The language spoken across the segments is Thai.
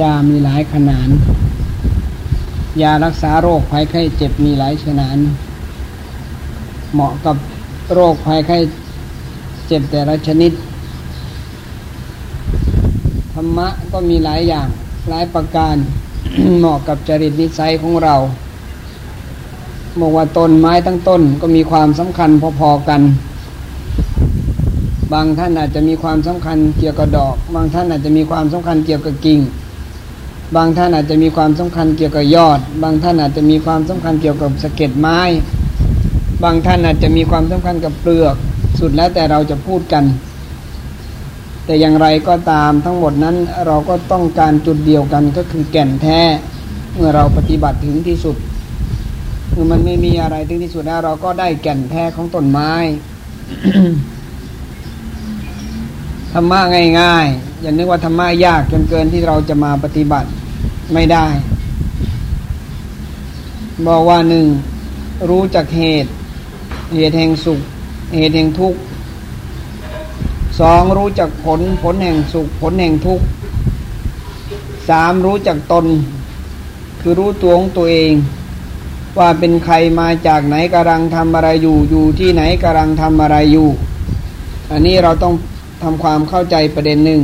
ยามีหลายขนาดยารักษาโรคภัยไข้เจ็บมีหลายขนาดเหมาะกับโรคภัยไข้เจ็บแต่ละชนิด ธรรมะก็มีหลายอย่าง หลายประการ เหมาะกับจริตนิสัยของเราบอกว่าต้นไม้ทั้งต้นก็มีความสำคัญพอๆกัน บางท่านอาจจะมีความสำคัญเกี่ยวกับดอก บางท่านอาจจะมีความสำคัญเกี่ยวกับกิ่ง บางท่านอาจจะมีความสำคัญเกี่ยวกับยอด บางท่านอาจจะมีความสำคัญเกี่ยวกับสะเก็ดไม้ บางท่านอาจจะมีความสำคัญกับเปลือก สุดแล้วแต่เราจะพูดกัน แต่อย่างไรก็ตามทั้งหมดนั้นเราก็ต้องการจุดเดียวกันก็คือแก่นแท้ เมื่อเราปฏิบัติถึงที่สุดเมื่อมันไม่มีอะไรถึงที่สุดแล้วเราก็ได้แก่นแท้ของต้นไม้ธรรมะง่ายๆ อย่านึกว่าธรรมะยากจนเกินที่เราจะมาปฏิบัติ ไม่ได้ บอกว่าหนึ่งรู้จักเหตุ เหตุแห่งสุข เหตุแห่งทุกข์สองรู้จักผลผลแห่งสุข ผลแห่งทุกข์สามรู้จักตน คือรู้ตัวของตัวเอง ว่าเป็นใครมาจากไหนกำลังทำอะไรอยู่อยู่ที่ไหนกำลังทำอะไรอยู่ อันนี้เราต้องทำความเข้าใจประเด็นหนึ่ง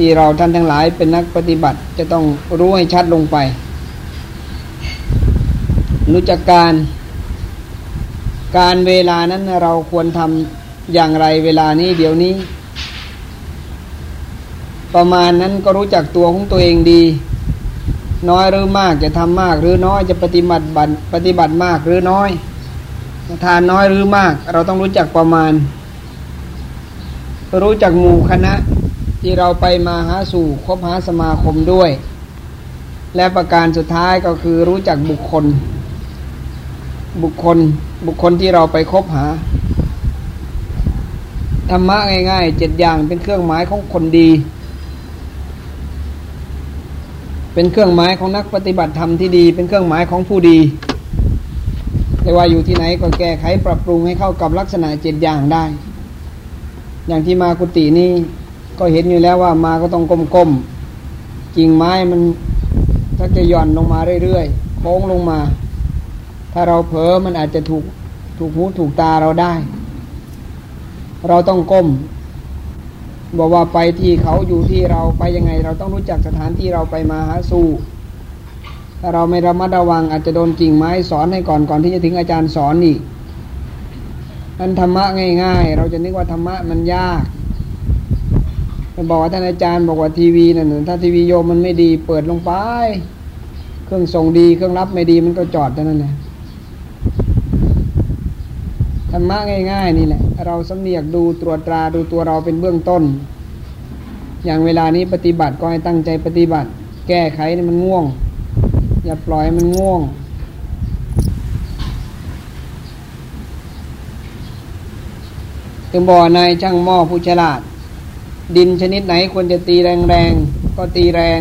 ที่เราท่านทั้งหลายเป็นนักปฏิบัติจะต้องรู้ให้ชัดลงไป รู้จักการการเวลานั้นเราควรทำอย่างไรเวลานี้เดี๋ยวนี้ ประมาณนั้นก็รู้จักตัวของตัวเองดี น้อยหรือมากจะทำมากหรือน้อยจะปฏิบัติบัตปฏิบัติมากหรือน้อยทานน้อยหรือมาก เราต้องรู้จักประมาณ รู้จักหมู่คณะ ที่เราไปมาหาสู่คบหาสมาคมด้วย และประการสุดท้ายก็คือรู้จักบุคคล บุคคลบุคคลที่เราไปคบหาธรรมะง่ายๆเจ็ดอย่างเป็นเครื่องหมายของคนดี เป็นเครื่องหมายของนักปฏิบัติธรรมที่ดี เป็นเครื่องหมายของผู้ดีไม่ว่าอยู่ที่ไหนก็แก้ไขปรับปรุงให้เข้ากับลักษณะเจ็ดอย่างได้ อย่างที่มากุฏินี่ ก็เห็นอยู่แล้วว่ามาก็ต้องก้มๆกิ่งไม้มันถ้าจะหย่อนลงมาเรื่อยๆโค้งลงมา ถ้าเราเผลอมันอาจจะถูกถูกหูถูกตาเราได้ เราต้องก้มบอกว่าไปที่เขาอยู่ที่เราไปยังไง เราต้องรู้จักสถานที่เราไปมาหาสู่ถ้าเราไม่ระมัดระวังอาจจะโดนกิ่งไม้สอนให้ก่อนก่อนที่จะถึงอาจารย์สอนอีกนันธรรมะง่าย ๆ เราจะนึกว่าธรรมะมันยาก บอกว่าท่านอาจารย์บอกว่าทีวีนั่นถ้าทีวีโยมมันไม่ดี เปิดลงไป เครื่องส่งดีเครื่องรับไม่ดีมันก็จอดเท่านั้นแหละธรรมะง่าย ๆ นี่แหละ เราสำเนียกดูตรวจตราดูตัวเราเป็นเบื้องต้น อย่างเวลานี้ปฏิบัติก็ให้ตั้งใจปฏิบัติ แก้ไขนี่มันง่วง อย่าปล่อยมันง่วง จึงบอกนายช่างหม้อผู้ฉลาด ดินชนิดไหนควรจะตีแรงๆก็ตีแรง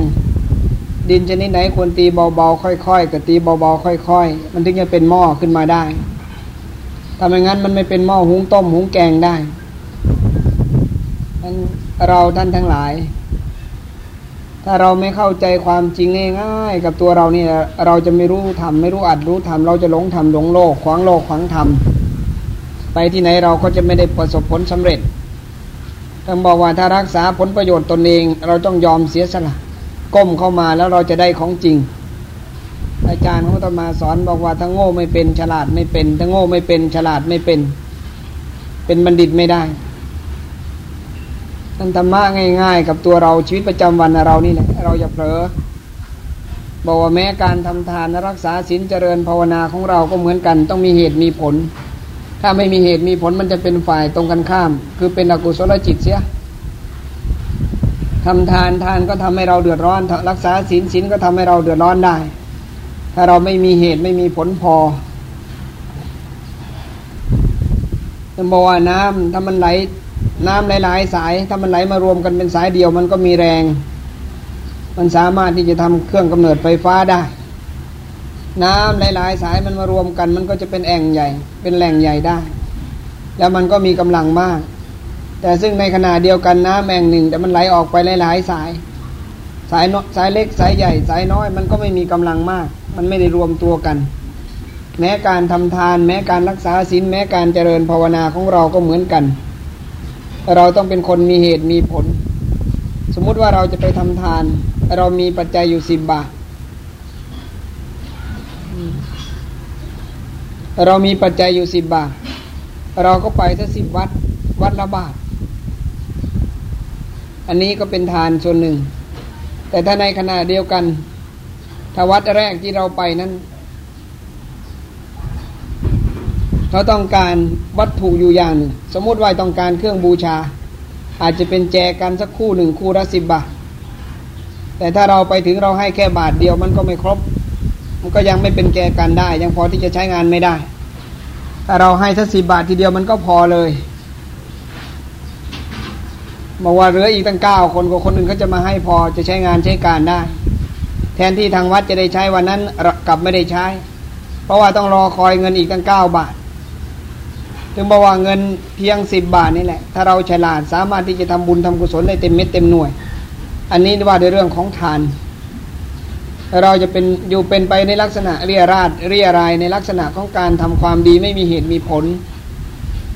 ดินชนิดไหนควรตีเบาๆค่อยๆก็ตีเบาๆค่อย ๆ มันถึงจะเป็นหม้อขึ้นมาได้ถ้าไมงั้นมันไม่เป็นหม้อหุงต้มหุงแกงได้ท่านเราท่านทั้งหลาย ถ้าเราไม่เข้าใจความจริงง่ายๆกับตัวเราเนี่ยเราจะไม่รู้ทำไม่รู้อัดรู้ทำเราจะหลงทำหลงโลกขวางโลกขวางธรรมไปที่ไหนเราก็จะไม่ได้ประสบผลสำเร็จ ต้องบอกว่าถ้ารักษาผลประโยชน์ตนเอง เราต้องยอมเสียสละก้มเข้ามาแล้วเราจะได้ของจริง อาจารย์เขาตมาสอนบอกว่าถ้าโง่ไม่เป็นฉลาดไม่เป็นถ้าโง่ไม่เป็นฉลาดไม่เป็น เป็นบัณฑิตไม่ได้ท่านธรรมะง่าย ๆ กับตัวเราชีวิตประจำวันเรานี่แหละเราอย่าเผลอบอกว่าแม้การทำทานรักษาศีลเจริญภาวนาของเราก็เหมือนกัน ต้องมีเหตุมีผล ถ้าไม่มีเหตุมีผลมันจะเป็นฝ่ายตรงกันข้าม คือเป็นอกุศลจิตเสียทำทานทานก็ทำให้เราเดือดร้อน รักษาศีลศีลก็ทำให้เราเดือดร้อนได้ ถ้าเราไม่มีเหตุไม่มีผลพอจะบอกว่าน้ำถ้ามันไหลน้ำหลายๆสาย ถ้ามันไหลมารวมกันเป็นสายเดียวมันก็มีแรง มันสามารถที่จะทำเครื่องกำเนิดไฟฟ้าได้ น้ำหลายๆ สายมันมารวมกัน มันก็จะเป็นแอ่งใหญ่ เป็นแหล่งใหญ่ได้ แล้วมันก็มีกำลังมาก แต่ซึ่งในขณะเดียวกันน้ำแอ่งหนึ่ง แต่มันไหลออกไปหลายๆสาย สายสายเล็กสายใหญ่ สายน้อย มันก็ไม่มีกำลังมาก มันไม่ได้รวมตัวกัน แม้การทำทาน แม้การรักษาศีลแม้การเจริญภาวนาของเราก็เหมือนกัน เราต้องเป็นคนมีเหตุมีผล สมมุติว่าเราจะไปทำทาน เรามีปัจจัยอยู่สิบบาท เรามีปัจจัยอยู่สิบบาท เราก็ไปสักสิบวัด วัดละบาท อันนี้ก็เป็นทานส่วนหนึ่ง แต่ถ้าในขณะเดียวกัน ถ้าวัดแรกที่เราไปนั้นเราต้องการวัตถุอยู่อย่างหนึ่ง สมมติว่าต้องการเครื่องบูชา อาจจะเป็นแจกันสักคู่หนึ่งคู่ละสิบบาท แต่ถ้าเราไปถึงเราให้แค่บาทเดียวมันก็ไม่ครบ มันก็ยังไม่เป็นแจกันได้ ยังพอที่จะใช้งานไม่ได้ถ้าเราให้สักสิบบาททีเดียวมันก็พอเลยบอกว่าเหลืออีกตั้งเก้าคนกับคนอื่นเขาจะมาให้พอจะใช้งานใช้การได้ แทนที่ทางวัดจะได้ใช้วันนั้นกลับไม่ได้ใช้ เพราะว่าต้องรอคอยเงินอีกตั้งเก้าบาท ถึงบอกว่าเงินเพียงสิบบาทนี่แหละ ถ้าเราฉลาดสามารถที่จะทำบุญทำกุศลได้เต็มเม็ดเต็มหน่วย อันนี้ว่าในเรื่องของทาน เราจะเป็นอยู่เป็นไปในลักษณะเรียราดเรียรายในลักษณะของการทำความดีไม่มีเหตุมีผล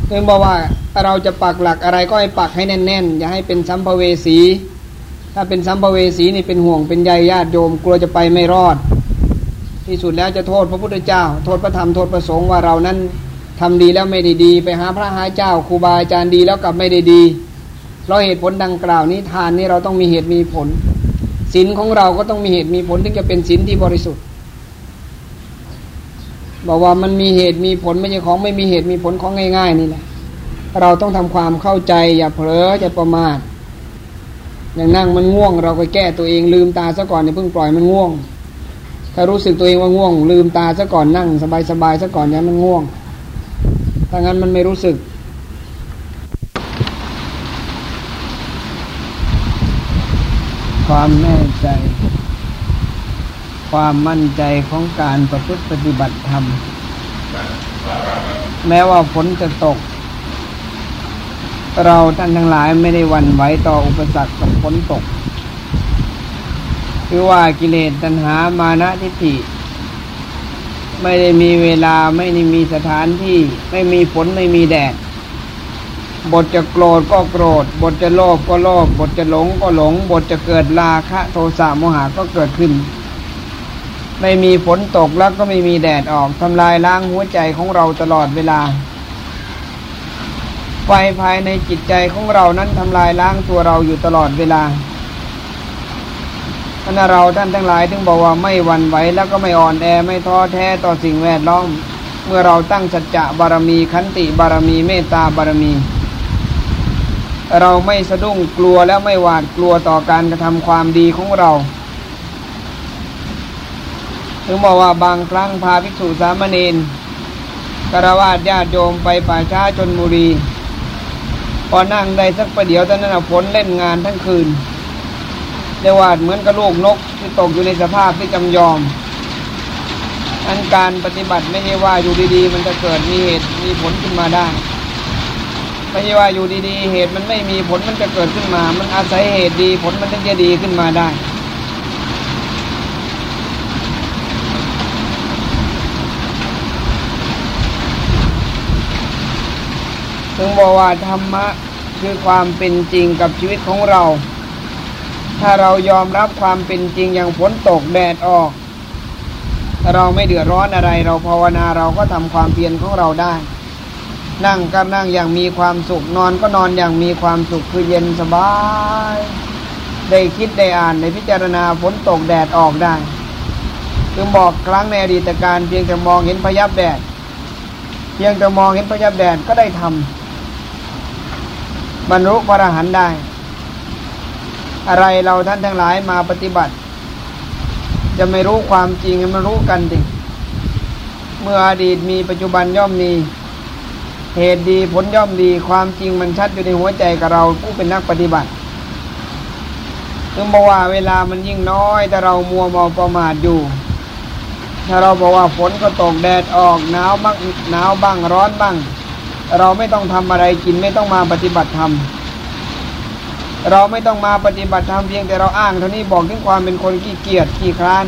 ถึงบอกว่าเราจะปักหลักอะไรก็ให้ปักให้แน่นๆ อย่าให้เป็นสัมภเวสี ถ้าเป็นสัมภเวสีนี่เป็นห่วงเป็นใยญาติโยมกลัวจะไปไม่รอด ที่สุดแล้วจะโทษพระพุทธเจ้า โทษพระธรรมโทษพระสงฆ์ว่าเรานั้นทำดีแล้วไม่ได้ดี ไปหาพระหาเจ้าครูบาอาจารย์ดีแล้วกลับไม่ได้ดีเพราะเหตุผลดังกล่าวนี้ทานนี่เราต้องมีเหตุมีผล ศีลของเราก็ต้องมีเหตุมีผลถึงจะเป็นศีลที่บริสุทธิ์ บอกว่ามันมีเหตุมีผลไม่ใช่ของไม่มีเหตุมีผลของง่าย ๆ นี่แหละเราต้องทำความเข้าใจอย่าเผลออย่าประมาทอย่างนั่งมันง่วง เราก็แก้ตัวเองลืมตาซะก่อนอย่าเพิ่งปล่อยมันง่วง ถ้ารู้สึกตัวเองว่าง่วง ลืมตาซะก่อนนั่ง สบายๆซะก่อนอย่ามันง่วงถ้างั้นมันไม่รู้สึก ความแน่ใจ ความมั่นใจของการประพฤติปฏิบัติธรรม แม้ว่าฝนจะตก เราท่านทั้งหลายไม่ได้วันไหวต่ออุปสรรคกับฝนตกคือว่ากิเลสตัณหามานะทิฏฐิไม่ได้มีเวลาไม่ได้มีสถานที่ ไม่มีฝนไม่มีแดด บทจะโกรธก็โกรธ บทจะโลภก็โลภ บทจะหลงก็หลง บทจะเกิดราคะโทสะโมหะก็เกิดขึ้น ไม่มีฝนตกแล้วก็ไม่มีแดดออกทำลายล้างหัวใจของเราตลอดเวลา ไฟภายในจิตใจของเรานั้นทำลายล้างตัวเราอยู่ตลอดเวลาท่านเราท่านทั้งหลายถึงบอกว่าไม่หวั่นไหวแล้วก็ไม่อ่อนแอไม่ท้อแท้ต่อสิ่งแวดล้อม เมื่อเราตั้งสัจจะบารมีขันติบารมีเมตตาบารมี เราไม่สะดุ้งกลัวแล้วไม่หวาดกลัวต่อการกระทำความดีของเราถึงบอกว่าบางครั้งพาภิกษุสามเณรกระวาดญาติโยมไปป่าช้าชนบุรี พอนั่งได้สักประเดี๋ยวตอนนั้นฝนเล่นงานทั้งคืนเรียกว่าเหมือนกับลูกนกที่ตกอยู่ในสภาพที่จำยอม อันการปฏิบัติไม่ใช่ว่าอยู่ดีๆ มันจะเกิดมีเหตุมีผลขึ้นมาได้ ไม่ใช่ว่าอยู่ดีๆ เหตุมันไม่มีผลมันจะเกิดขึ้นมา มันอาศัยเหตุดีผลมันถึงจะดีขึ้นมาได้ ถึงบอกว่าธรรมะคือความเป็นจริงกับชีวิตของเรา ถ้าเรายอมรับความเป็นจริงอย่างฝนตกแดดออก เราไม่เดือดร้อนอะไร เราภาวนาเราก็ทำความเพียรของเราได้ นั่งก็นั่งอย่างมีความสุขนอนก็นอนอย่างมีความสุขคือเย็นสบาย ได้คิดได้อ่านได้พิจารณาฝนตกแดดออกได้จึงบอกครั้งในอดีตการเพียงแต่มองเห็นพยับแดด เพียงแต่มองเห็นพยับแดดก็ได้ทำบรรลุพระอรหันต์ได้ อะไรเราท่านทั้งหลายมาปฏิบัติ จะไม่รู้ความจริงมันรู้กันดิเมื่ออดีตมีปัจจุบันย่อมมี เหตุดีผลย่อมดีความจริงมันชัดอยู่ในหัวใจกับเราผู้เป็นนักปฏิบัติถึงบอกว่าเวลามันยิ่งน้อยแต่เรามัวมองประมาทอยู่ ถ้าเราบอกว่าฝนก็ตกแดดออกหนาวบ้างหนาวบ้างร้อนบ้าง เราไม่ต้องทำอะไรกินไม่ต้องมาปฏิบัติธรรมเราไม่ต้องมาปฏิบัติธรรมเพียงแต่เราอ้างเท่านี้บอกถึงความเป็นคนขี้เกียจขี้คร้าน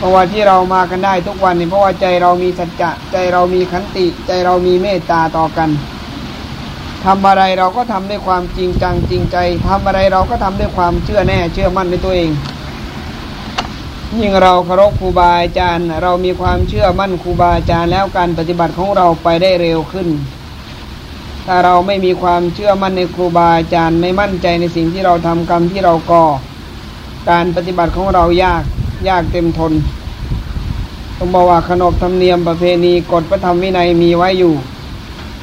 เพราะว่าที่เรามากันได้ทุกวันนี่เพราะว่าใจเรามีสัจจะใจเรามีขันติ ใจเรามีเมตตาต่อกันทำอะไรเราก็ทำด้วยความจริงจังจริงใจทำอะไรเราก็ทำด้วยความเชื่อแน่ เชื่อมั่นในตัวเอง ยิ่งเราเคารพครูบาอาจารย์ เรามีความเชื่อมั่นครูบาอาจารย์แล้วการปฏิบัติของเราไปได้เร็วขึ้น ถ้าเราไม่มีความเชื่อมั่นในครูบาอาจารย์ ไม่มั่นใจในสิ่งที่เราทำกรรมที่เราก่อ การปฏิบัติของเรายาก ยากเต็มทนต้องบอกว่าขนบธรรมเนียมประเพณีกฎพระธรรมวินัยมีไว้อยู่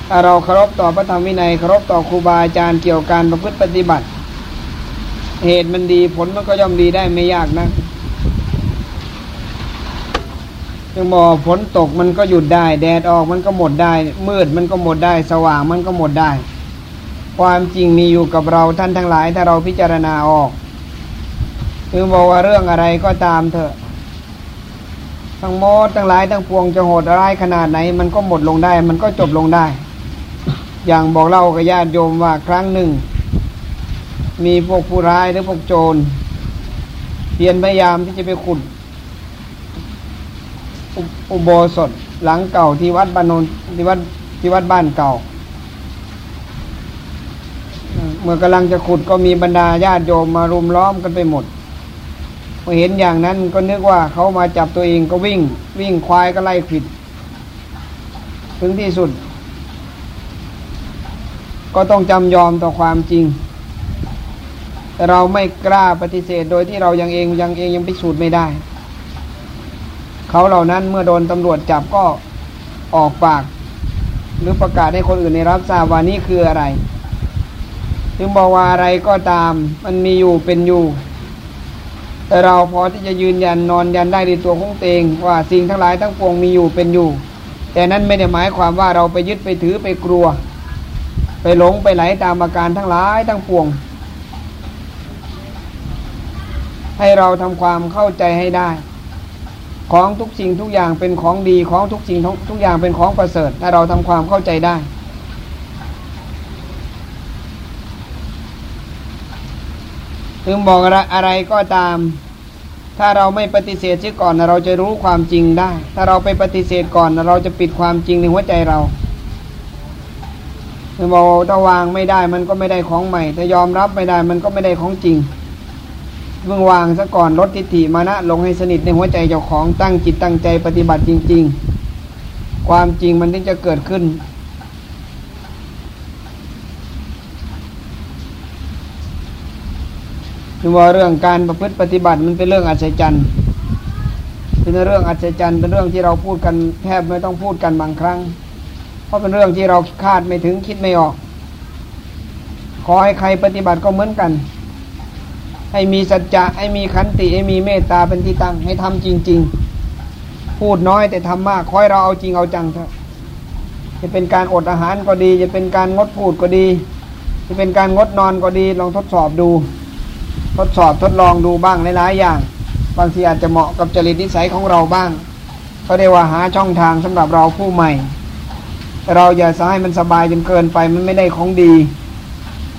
ถ้าเราเคารพต่อพระธรรมวินัยเคารพต่อครูบาอาจารย์เกี่ยวกับการประพฤติปฏิบัติ เหตุมันดีผลมันก็ย่อมดีได้ไม่ยากนะยังบอกฝนตกมันก็หยุดได้ แดดออกมันก็หมดได้ มืดมันก็หมดได้ สว่างมันก็หมดได้ ความจริงมีอยู่กับเราท่านทั้งหลาย ถ้าเราพิจารณาออก คือบอกว่าเรื่องอะไรก็ตามเถอะ ทั้งหมดทั้งหลายทั้งปวงจะโหดร้ายขนาดไหน มันก็หมดลงได้ มันก็จบลงได้ อย่างบอกเล่ากับญาติโยมว่าครั้งหนึ่ง มีพวกผู้ร้ายหรือพวกโจรเพียรพยายามที่จะไปขุดอุโบสถหลังเก่าที่วัดบ้านนนที่วัดที่วัดบ้านเก่า เมื่อกำลังจะขุดก็มีบรรดาญาติโยมมารุมล้อมกันไปหมด อเห็นอย่างนั้นก็นึกว่าเขามาจับตัวเองก็วิ่ง วิ่งควายก็ไล่ขิด ถึงที่สุด ก็ต้องจำยอมต่อความจริง แต่เราไม่กล้าปฏิเสธโดยที่เรายังเองยังเองยังพิสูจน์ไม่ได้ เขาเหล่านั้นเมื่อโดนตำรวจจับก็ออกปาก หรือประกาศให้คนอื่นในรับทราบว่านี่คืออะไร ถึงบอกว่าอะไรก็ตามมันมีอยู่เป็นอยู่ เราพอที่จะยืนยันนอนยันได้ในตัวของเตงว่าสิ่งทั้งหลายทั้งปวงมีอยู่เป็นอยู่ แต่นั้นไม่ได้หมายความว่าเราไปยึดไปถือไปกลัว ไปหลงไปไหลตามอาการทั้งหลายทั้งปวง ให้เราทำความเข้าใจให้ได้ ของทุกสิ่งทุกอย่างเป็นของดีของทุกสิ่งทุกอย่างเป็นของประเสริฐ ถ้าเราทำความเข้าใจได้ ถึงบอกอะไรอะไรก็ตาม ถ้าเราไม่ปฏิเสธเสียก่อนเราจะรู้ความจริงได้ ถ้าเราไปปฏิเสธก่อนเราจะปิดความจริงในหัวใจเราถึงบอกถ้าวางไม่ได้มันก็ไม่ได้ของใหม่ ถ้ายอมรับไม่ได้มันก็ไม่ได้ของจริงเมื่อวางซะก่อนลดทิฏฐิมานะลงให้สนิทในหัวใจเจ้าของตั้งจิตตั้งใจปฏิบัติจริง ๆ ความจริงมันถึงจะเกิดขึ้น คือว่าเรื่องการประพฤติปฏิบัติมันเป็นเรื่องอัศจรรย์เป็นเรื่องอัศจรรย์เป็นเรื่องที่เราพูดกันแทบไม่ต้องพูดกันบางครั้ง เพราะเป็นเรื่องที่เราคาดไม่ถึงคิดไม่ออก ขอให้ใครปฏิบัติก็เหมือนกัน ให้มีสัจจะให้มีขันติให้มีเมตตาเป็นที่ตั้งให้ทำจริง ๆ พูดน้อยแต่ทำมากคอยเราเอาจริงเอาจังเถอะจะเป็นการอดอาหารก็ดี จะเป็นการงดพูดก็ดี จะเป็นการงดนอนก็ดีลองทดสอบดู ทดสอบทดลองดูบ้างหลายๆอย่าง บางทีอาจจะเหมาะกับจริตนิสัยของเราบ้างเขาเรียกว่าหาช่องทางสำหรับเราผู้ใหม่ เราอย่าสให้มันสบายจนเกินไปมันไม่ได้ของดี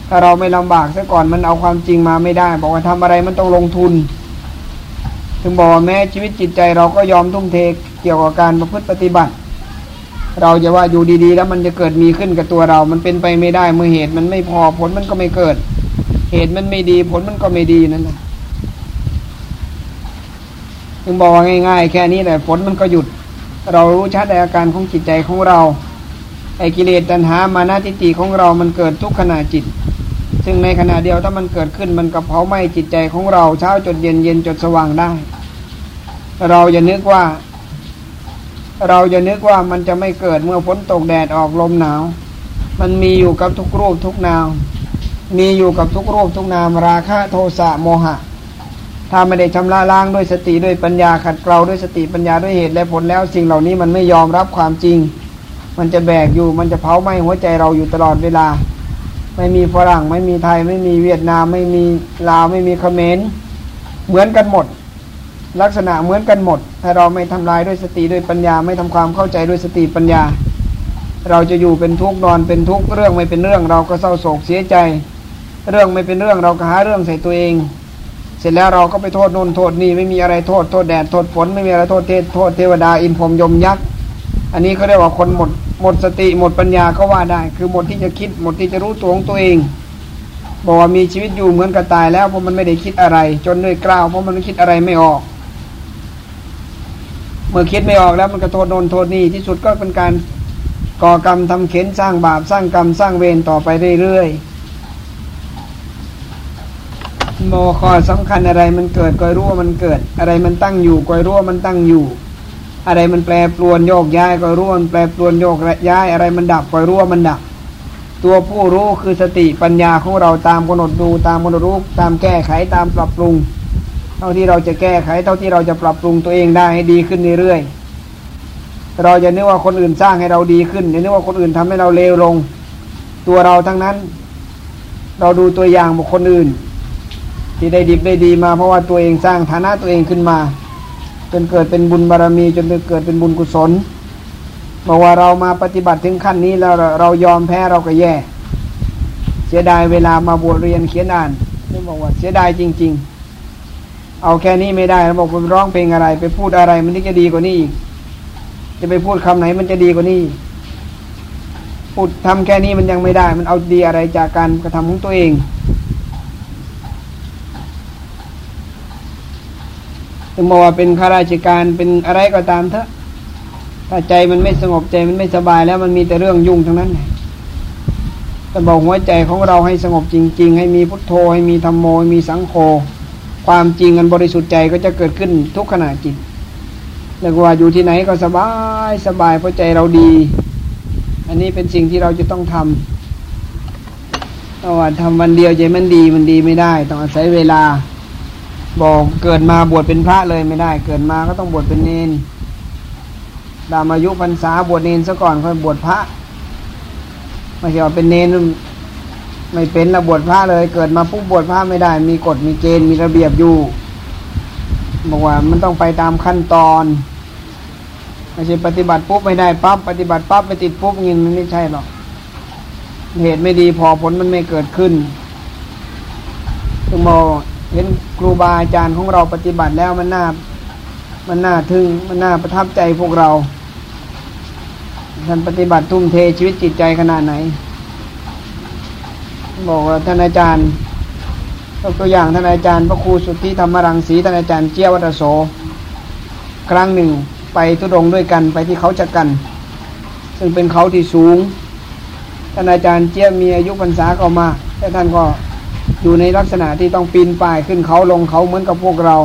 ถ้าเราไม่ลำบากซะก่อนมันเอาความจริงมาไม่ได้ บอกว่าทำอะไรมันต้องลงทุน ถึงบอกว่าแม้ชีวิตจิตใจเราก็ยอมทุ่มเทเกี่ยวกับการประพฤติปฏิบัติ เราจะว่าอยู่ดีๆ แล้วมันจะเกิดมีขึ้นกับตัวเรา มันเป็นไปไม่ได้เมื่อเหตุมันไม่พอผลมันก็ไม่เกิด เหตุมันไม่ดีผลมันก็ไม่ดีนั่นแหละถึงบอกว่าง่าย ๆ แค่นี้แหละผลมันก็หยุด เรารู้ชัดในอาการของจิตใจของเราไอ้กิเลสตัณหามานาทิฏฐิของเรามันเกิดทุกขณะจิต ซึ่งในขณะเดียวถ้ามันเกิดขึ้นมันกับเผาไหม้จิตใจของเราเช้าจนเย็นเย็นจนสว่างได้ เราจะนึกว่า เราจะนึกว่ามันจะไม่เกิดเมื่อฝนตกแดดออกลมหนาว มันมีอยู่กับทุกรูปทุกนาม มีอยู่กับทุกรูปทุกนามราคะโทสะโมหะ ถ้าไม่ได้ชำระล้างด้วยสติด้วยปัญญาขัดเกลาด้วยสติปัญญาด้วยเหตุและผลแล้ว สิ่งเหล่านี้มันไม่ยอมรับความจริง มันจะแบกอยู่มันจะเผาไหม้หัวใจเราอยู่ตลอดเวลา ไม่มีฝรั่งไม่มีไทยไม่มีเวียดนามไม่มีลาวไม่มีเขมรเหมือนกันหมด ลักษณะเหมือนกันหมด ถ้าเราไม่ทำลายด้วยสติด้วยปัญญาไม่ทำความเข้าใจด้วยสติปัญญา เราจะอยู่เป็นทุกข์นอนเป็นทุกข์เรื่องไม่เป็นเรื่องเราก็เศร้าโศกเสียใจ เรื่องไม่เป็นเรื่องเราก็หาเรื่องใส่ตัวเอง เสร็จแล้วเราก็ไปโทษนนโทษนี่ไม่มีอะไรโทษโทษแดดโทษฝนไม่มีอะไรโทษเทศโทษเทวดาอินพรมยมยักษ์อันนี้เขาเรียกว่าคนหมดหมดสติหมดปัญญาก็ว่าได้ คือหมดที่จะคิดหมดที่จะรู้ตัวของตัวเองบอกว่ามีชีวิตอยู่เหมือนกับตายแล้วเพราะมันไม่ได้คิดอะไร จนด้วยกล้าวเพราะมันคิดอะไรไม่ออก เมื่อคิดไม่ออกแล้วมันก็โทษนนโทษนี่ที่สุดก็เป็นการก่อกรรมทำเข็นสร้างบาปสร้างกรรมสร้างเวรต่อไปเรื่อยๆ โมข้อสำคัญอะไรมันเกิดก็รู้ว่ามันเกิด อะไรมันตั้งอยู่ก็รู้ว่ามันตั้งอยู่ อะไรมันแปรปรวนโยกย้ายก็รู้ว่ามันแปรปรวนโยกย้าย อะไรมันดับก็รู้ว่ามันดับ ตัวผู้รู้คือสติปัญญาของเราตามกำหนดดูตามกำหนดรู้ตามแก้ไขตามปรับปรุง เท่าที่เราจะแก้ไขเท่าที่เราจะปรับปรุงตัวเองได้ให้ดีขึ้นเรื่อยๆเราจะนึกว่าคนอื่นสร้างให้เราดีขึ้นอย่านึกว่าคนอื่นทำให้เราเลวลง ตัวเราทั้งนั้น เราดูตัวอย่างบุคคลอื่น ที่ได้ดีได้ดีมาเพราะว่าตัวเองสร้างฐานะตัวเองขึ้นมา จนเกิดเป็นบุญบารรมี จนเกิดเป็นบุญกุศลบอกว่าเรามาปฏิบัติถึงขั้นนี้แล้วเรายอมแพ้เราก็แย่ เสียดายเวลามาบวชเรียนเขียนอ่านนี่บอกว่าเสียดายจริง ๆ เอาแค่นี้ไม่ได้เราบอกไปร้องเพลงอะไร ไปพูดอะไรมันจะดีกว่านี้อีกจะไปพูดคำไหนมันจะดีกว่านี้พูดทำแค่นี้มันยังไม่ได้ มันเอาดีอะไรจากการกระทำของตัวเอง ถึงบอกว่าเป็นข้าราชการเป็นอะไรก็ตามเถอะถ้าใจมันไม่สงบใจมันไม่สบายแล้วมันมีแต่เรื่องยุ่งทั้งนั้นแต่บอกหัวใจของเราให้สงบจริง ๆ ให้มีพุทโธให้มีธรรมโมให้มีสังโฆความจริงอันบริสุทธิ์ใจก็จะเกิดขึ้นทุกขณะจิตแล้วว่าอยู่ที่ไหนก็สบายสบายเพราะใจเราดี อันนี้เป็นสิ่งที่เราจะต้องทำแต่ว่าทำวันเดียวใจมันดีมันดีไม่ได้ ต้องอาศัยเวลา บอกเกิดมาบวชเป็นพระเลยไม่ได้ เกิดมาก็ต้องบวชเป็นเนนดามายุพรรษาบวชเนนซะก่อนค่อยบวชพระไม่ใช่ว่าเป็นเนนไม่เป็นแล้วบวชพระเลย เกิดมาปุ๊บบวชพระไม่ได้ มีกฎมีเกณฑ์มีระเบียบอยู่บอกว่ามันต้องไปตามขั้นตอนไม่ใช่ปฏิบัติปุ๊บไม่ได้ปั๊บปฏิบัติปั๊บไปติดปุ๊บงินมันไม่ใช่หรอกเหตุไม่ดีพอผลมันไม่เกิดขึ้นถึงมอ เห็นครูบาอาจารย์ของเราปฏิบัติแล้วมันน่ามันน่าทึ่งมันน่าประทับใจพวกเราท่านปฏิบัติทุ่มเทชีวิตจิตใจขนาดไหน บอกว่าท่านอาจารย์ยกตัวอย่างท่านอาจารย์พระครูสุทธิธรรมรังสีท่านอาจารย์เจียวัตโส ครั้งหนึ่งไปทุดงด้วยกันไปที่เขาจะกัน ซึ่งเป็นเขาที่สูง ท่านอาจารย์เจียมีอายุพรรษาก็มาแต่ท่านก็ อยู่ในลักษณะที่ต้องปีนป่ายขึ้นเขาลงเขาเหมือนกับพวกเรา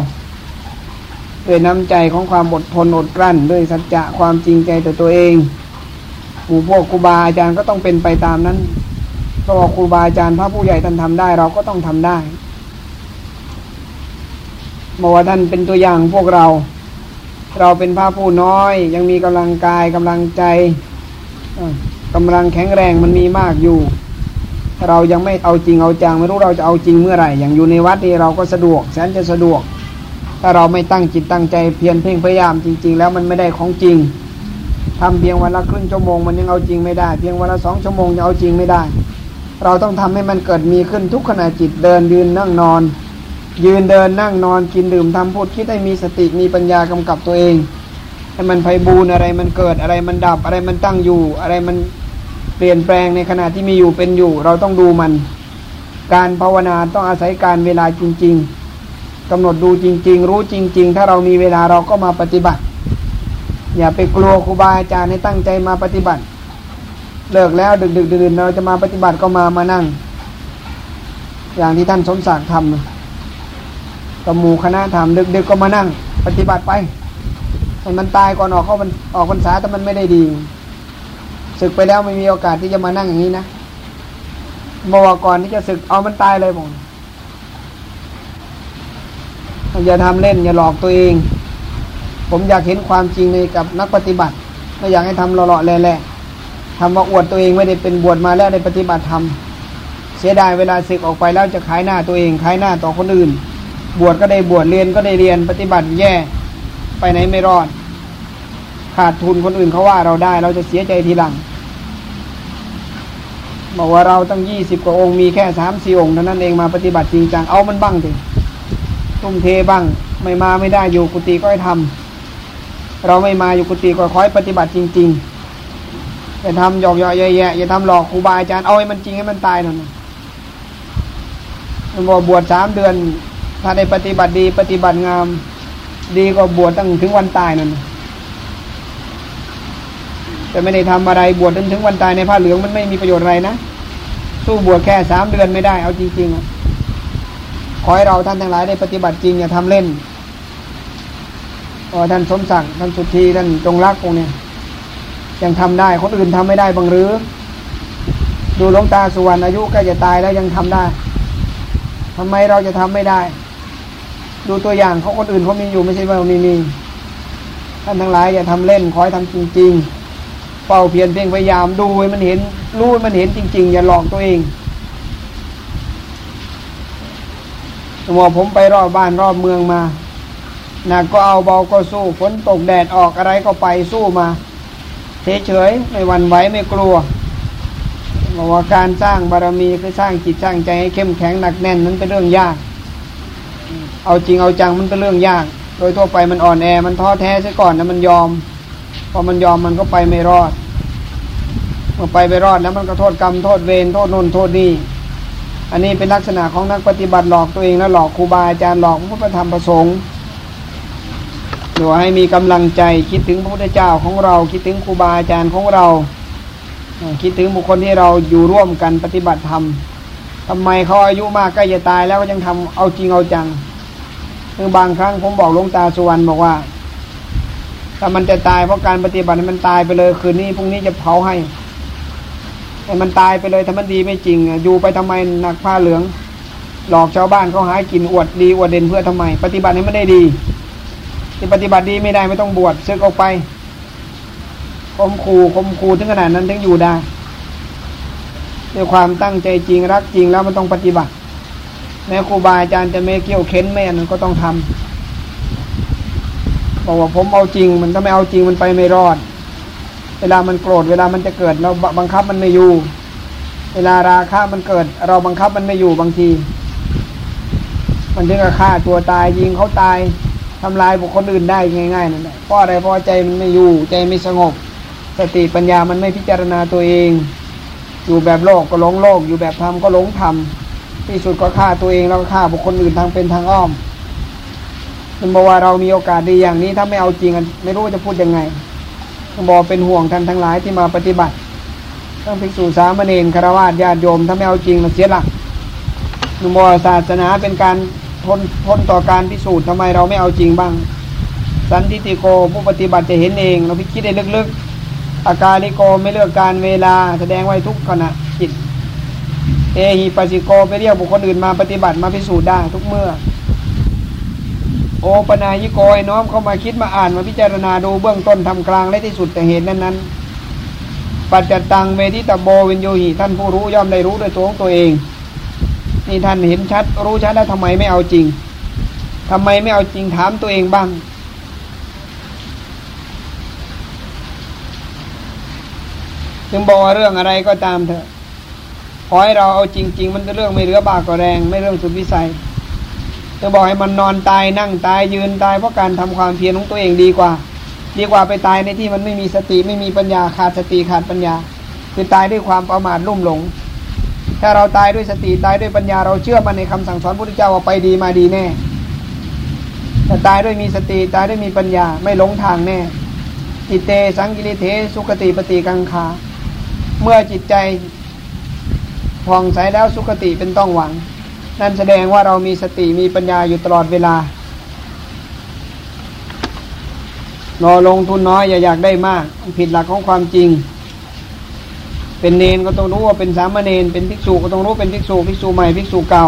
ด้วยน้ำใจของความอดทนอดกลั้น ด้วยสัจจะความจริงใจต่อตัวเองหมู่พวกครูบาอาจารย์ก็ต้องเป็นไปตามนั้นเพราะครูบาอาจารย์พระผู้ใหญ่ท่านทำได้ เราก็ต้องทำได้บอกว่าท่านเป็นตัวอย่างพวกเรา เราเป็นพระผู้น้อย ยังมีกำลังกายกำลังใจกำลังแข็งแรงมันมีมากอยู่ เรายังไม่เอาจริงเอาจังไม่รู้เราจะเอาจริงเมื่อไหร่ อย่างอยู่ในวัดนี่เราก็สะดวกแสนจะสะดวก ถ้าเราไม่ตั้งจิตตั้งใจเพียรเพ่งพยายามจริง ๆ แล้วมันไม่ได้ของจริงทำเพียงวันละครึ่งชั่วโมงมันยังเอาจริงไม่ได้ เพียงวันละสองชั่วโมงยังเอาจริงไม่ได้ เราต้องทำให้มันเกิดมีขึ้นทุกขณะจิตเดินยืนนั่งนอน ยืนเดินนั่งนอนกินดื่มทำพูดคิดให้มีสติมีปัญญากำกับตัวเองให้มันไพบูรอะไรมันเกิดอะไรมันดับอะไรมันตั้งอยู่อะไรมัน เปลี่ยนแปลงในขณะที่มีอยู่เป็นอยู่ เราต้องดูมัน การภาวนาต้องอาศัยการเวลาจริง ๆกำหนดดูจริง ๆ รู้จริง ๆ ถ้าเรามีเวลาเราก็มาปฏิบัติ อย่าไปกลัวครูบาอาจารย์ให้ตั้งใจมาปฏิบัติ เลิกแล้วดึกๆดื่นเราจะมาปฏิบัติก็มามานั่ง อย่างที่ท่านสมศักดิ์ทำกับหมู่คณะธรรมดึกๆก็มานั่ง ปฏิบัติไปให้มันตายก่อนออกเขามันออกพรรษาแต่มันไม่ได้ดี ศึกไปแล้วไม่มีโอกาสที่จะมานั่งอย่างนี้นะบอกก่อนที่จะศึกเอามันตายเลยผมอย่าทำเล่น อย่าหลอกตัวเอง ผมอยากเห็นความจริงในกับนักปฏิบัติไม่อยากให้ทำหล่อๆแล่ๆทำว่าอวดตัวเองไม่ได้เป็นบวชมาแล้วได้ปฏิบัติธรรมเสียดายเวลาศึกออกไปแล้วจะขายหน้าตัวเองขายหน้าต่อคนอื่น บวชก็ได้บวชเรียนก็ได้เรียนปฏิบัติแย่ ไปไหนไม่รอด ขาดทุนคนอื่นเขาว่าเราได้ เราจะเสียใจทีหลัง บอกว่าเราตั้งยี่สิบกว่าองค์มีแค่สามสี่องค์เท่านั้นเองมาปฏิบัติจริงจังเอามันบ้างดิทุ่มเทบ้าง ไม่มาไม่ได้อยู่กุฏิก็ให้ทำเราไม่มาอยู่กุฏิก็คอยปฏิบัติจริงๆอย่าทำหยอกหยอกแย่ๆอย่าทำหลอกครูบาอาจารย์เอาให้มันจริงให้มันตายหน่อยมันบอกบวชสามเดือน ถ้าได้ปฏิบัติดีปฏิบัติงาม ดีก็บวชตั้งถึงวันตายนั่น แต่ไม่ได้ทำอะไรบวชจนถึงวันตายในผ้าเหลืองมันไม่มีประโยชน์อะไรนะสู้บวชแค่สามเดือนไม่ได้เอาจริงๆขอให้เราท่านทั้งหลายได้ปฏิบัติจริงอย่าทำเล่นพอท่านสมศักดิ์ท่านสุธีท่านจงรักองเนี่ยยังทำได้คนอื่นทำไม่ได้บางหรือ ดูหลวงตาสุวรรณอายุใกล้จะตายแล้วยังทำได้ทำไมเราจะทำไม่ได้ ดูตัวอย่างเขาคนอื่นเขามีอยู่ไม่ใช่ว่าเรามีมีท่านทั้งหลายอย่าทำเล่นขอให้ทำจริงๆ เป่าเพียรเพ่งพยายามดูให้มันเห็นรู้มันเห็นจริง ๆ อย่าหลอกตัวเองสมมติผมไปรอบบ้านรอบเมืองมาหนักก็เอาเบาก็สู้ฝนตกแดดออกอะไรก็ไปสู้มาเฉยๆไม่หวั่นไหวไม่กลัวบอกว่าการสร้างบารมีคือสร้างจิตสร้างใจให้เข้มแข็งหนักแน่นนั้นเป็นเรื่องยาก เอาจริงเอาจังมันเป็นเรื่องยาก โดยทั่วไปมันอ่อนแอมันท้อแท้ซะก่อนนะมันยอม พอมันยอมมันก็ไปไม่รอดเมื่อไปไปรอดแล้วมันก็โทษกรรมโทษเวรโทษนนโทษนี่อันนี้เป็นลักษณะของนักปฏิบัติหลอกตัวเองแล้วหลอกครูบาอาจารย์หลอกพระพุทธธรรมประสงค์หรือให้มีกำลังใจคิดถึงพระพุทธเจ้าของเราคิดถึงครูบาอาจารย์ของเรา คิดถึงบุคคลที่เราอยู่ร่วมกันปฏิบัติธรรมทำไมเขาอายุมากใกล้จะตายแล้วก็ยังทำเอาจริงเอาจังคือบางครั้งผมบอกหลวงตาสุวรรณบอกว่า ถ้ามันจะตายเพราะการปฏิบัติมันตายไปเลยคืนนี้พรุ่งนี้จะเผาให้แต่มันตายไปเลยถ้ามันดีไม่จริงอยู่ไปทำไมหนักผ้าเหลือง หลอกชาวบ้านเขาหากินอวดดีอวดเด่นเพื่อทำไม ปฏิบัติให้มันได้ดีที่ปฏิบัติดีไม่ได้ไม่ต้องบวชซึกออกไปคมคูคมคูถึงขนาดนั้นถึงอยู่ได้ด้วยความตั้งใจจริงรักจริงแล้วมันต้องปฏิบัติแม้ครูบาอาจารย์จะไม่เกี่ยวเค้นไม่อันนั้นก็ต้องทำ บอกว่าผมเอาจริง มันถ้าไม่เอาจริงมันไปไม่รอด เวลามันโกรธเวลามันจะเกิดเราบังคับมันไม่อยู่ เวลาราคะมันเกิด เราบังคับมันไม่อยู่บางที มันถึงกับฆ่าตัวตายยิงเขาตายทำลายบุคคลอื่นได้ง่ายๆนั่นแหละเพราะอะไรเพราะใจมันไม่อยู่ ใจไม่สงบ สติปัญญามันไม่พิจารณาตัวเอง อยู่แบบโลกก็หลงโลก อยู่แบบธรรมก็หลงธรรมที่สุดก็ฆ่าตัวเองแล้วก็ฆ่าบุคคลอื่นทางเป็นทางอ้อม มันบอกว่าเรามีโอกาสดีอย่างนี้ถ้าไม่เอาจริงกันไม่รู้จะพูดยังไงมันบอกเป็นห่วงท่านทั้งหลายที่มาปฏิบัติต้องภิกษุสามเณรคารวะญาติโยมถ้าไม่เอาจริงมันเสียหลักมันบอกศาสนาเป็นการทนทนต่อการพิสูจน์ทำไมเราไม่เอาจริงบ้าง สันติติโกผู้ปฏิบัติจะเห็นเอง เราพิคิดได้ลึกๆ อาการลิโกไม่เลือกการเวลาแสดงไว้ทุกขณะจิต เอหิปัสสิโกไปเรียกบุคคลอื่นมาปฏิบัติมาพิสูจน์ได้ทุกเมื่อ โอปนายิโกไอ้น้อมเข้ามาคิดมาอ่านมาพิจารณาดูเบื้องต้นทำกลางและที่สุดแต่เหตุนั้นนั้นปัจจตังเวทิตาโบวินโยหิท่านผู้รู้ย่อมได้รู้ด้วยตัวของตัวเอง นี่ท่านเห็นชัด รู้ชัดแล้วทำไมไม่เอาจริงทำไมไม่เอาจริงถามตัวเองบ้างจึงบอกว่าเรื่องอะไรก็ตามเถอะขอให้เราเอาจริง ๆ มันเป็นเรื่องไม่เหลือบากก็แรง ไม่เรื่องสุดวิสัย จะบอกให้มันนอนตายนั่งตายยืนตายเพราะการทำความเพียรของตัวเองดีกว่า ดีกว่าไปตายในที่มันไม่มีสติไม่มีปัญญาขาดสติขาดปัญญา คือตายด้วยความประมาทลุ่มหลง ถ้าเราตายด้วยสติตายด้วยปัญญาเราเชื่อมันในคำสั่งสอนพระพุทธเจ้าว่าไปดีมาดีแน่แต่ตายด้วยมีสติตายด้วยมีปัญญาไม่หลงทางแน่จิตเตสังกิริเทสุกติปฏิกังคาเมื่อจิตใจผ่องใสแล้วสุกติเป็นต้องหวัง นั่นแสดงว่าเรามีสติมีปัญญาอยู่ตลอดเวลานอลงทุนน้อยอย่าอยากได้มาก ผิดหลักของความจริง เป็นเนนก็ต้องรู้ว่าเป็นสามเณรเป็นภิกษุก็ต้องรู้เป็นภิกษุภิกษุใหม่ภิกษุเก่า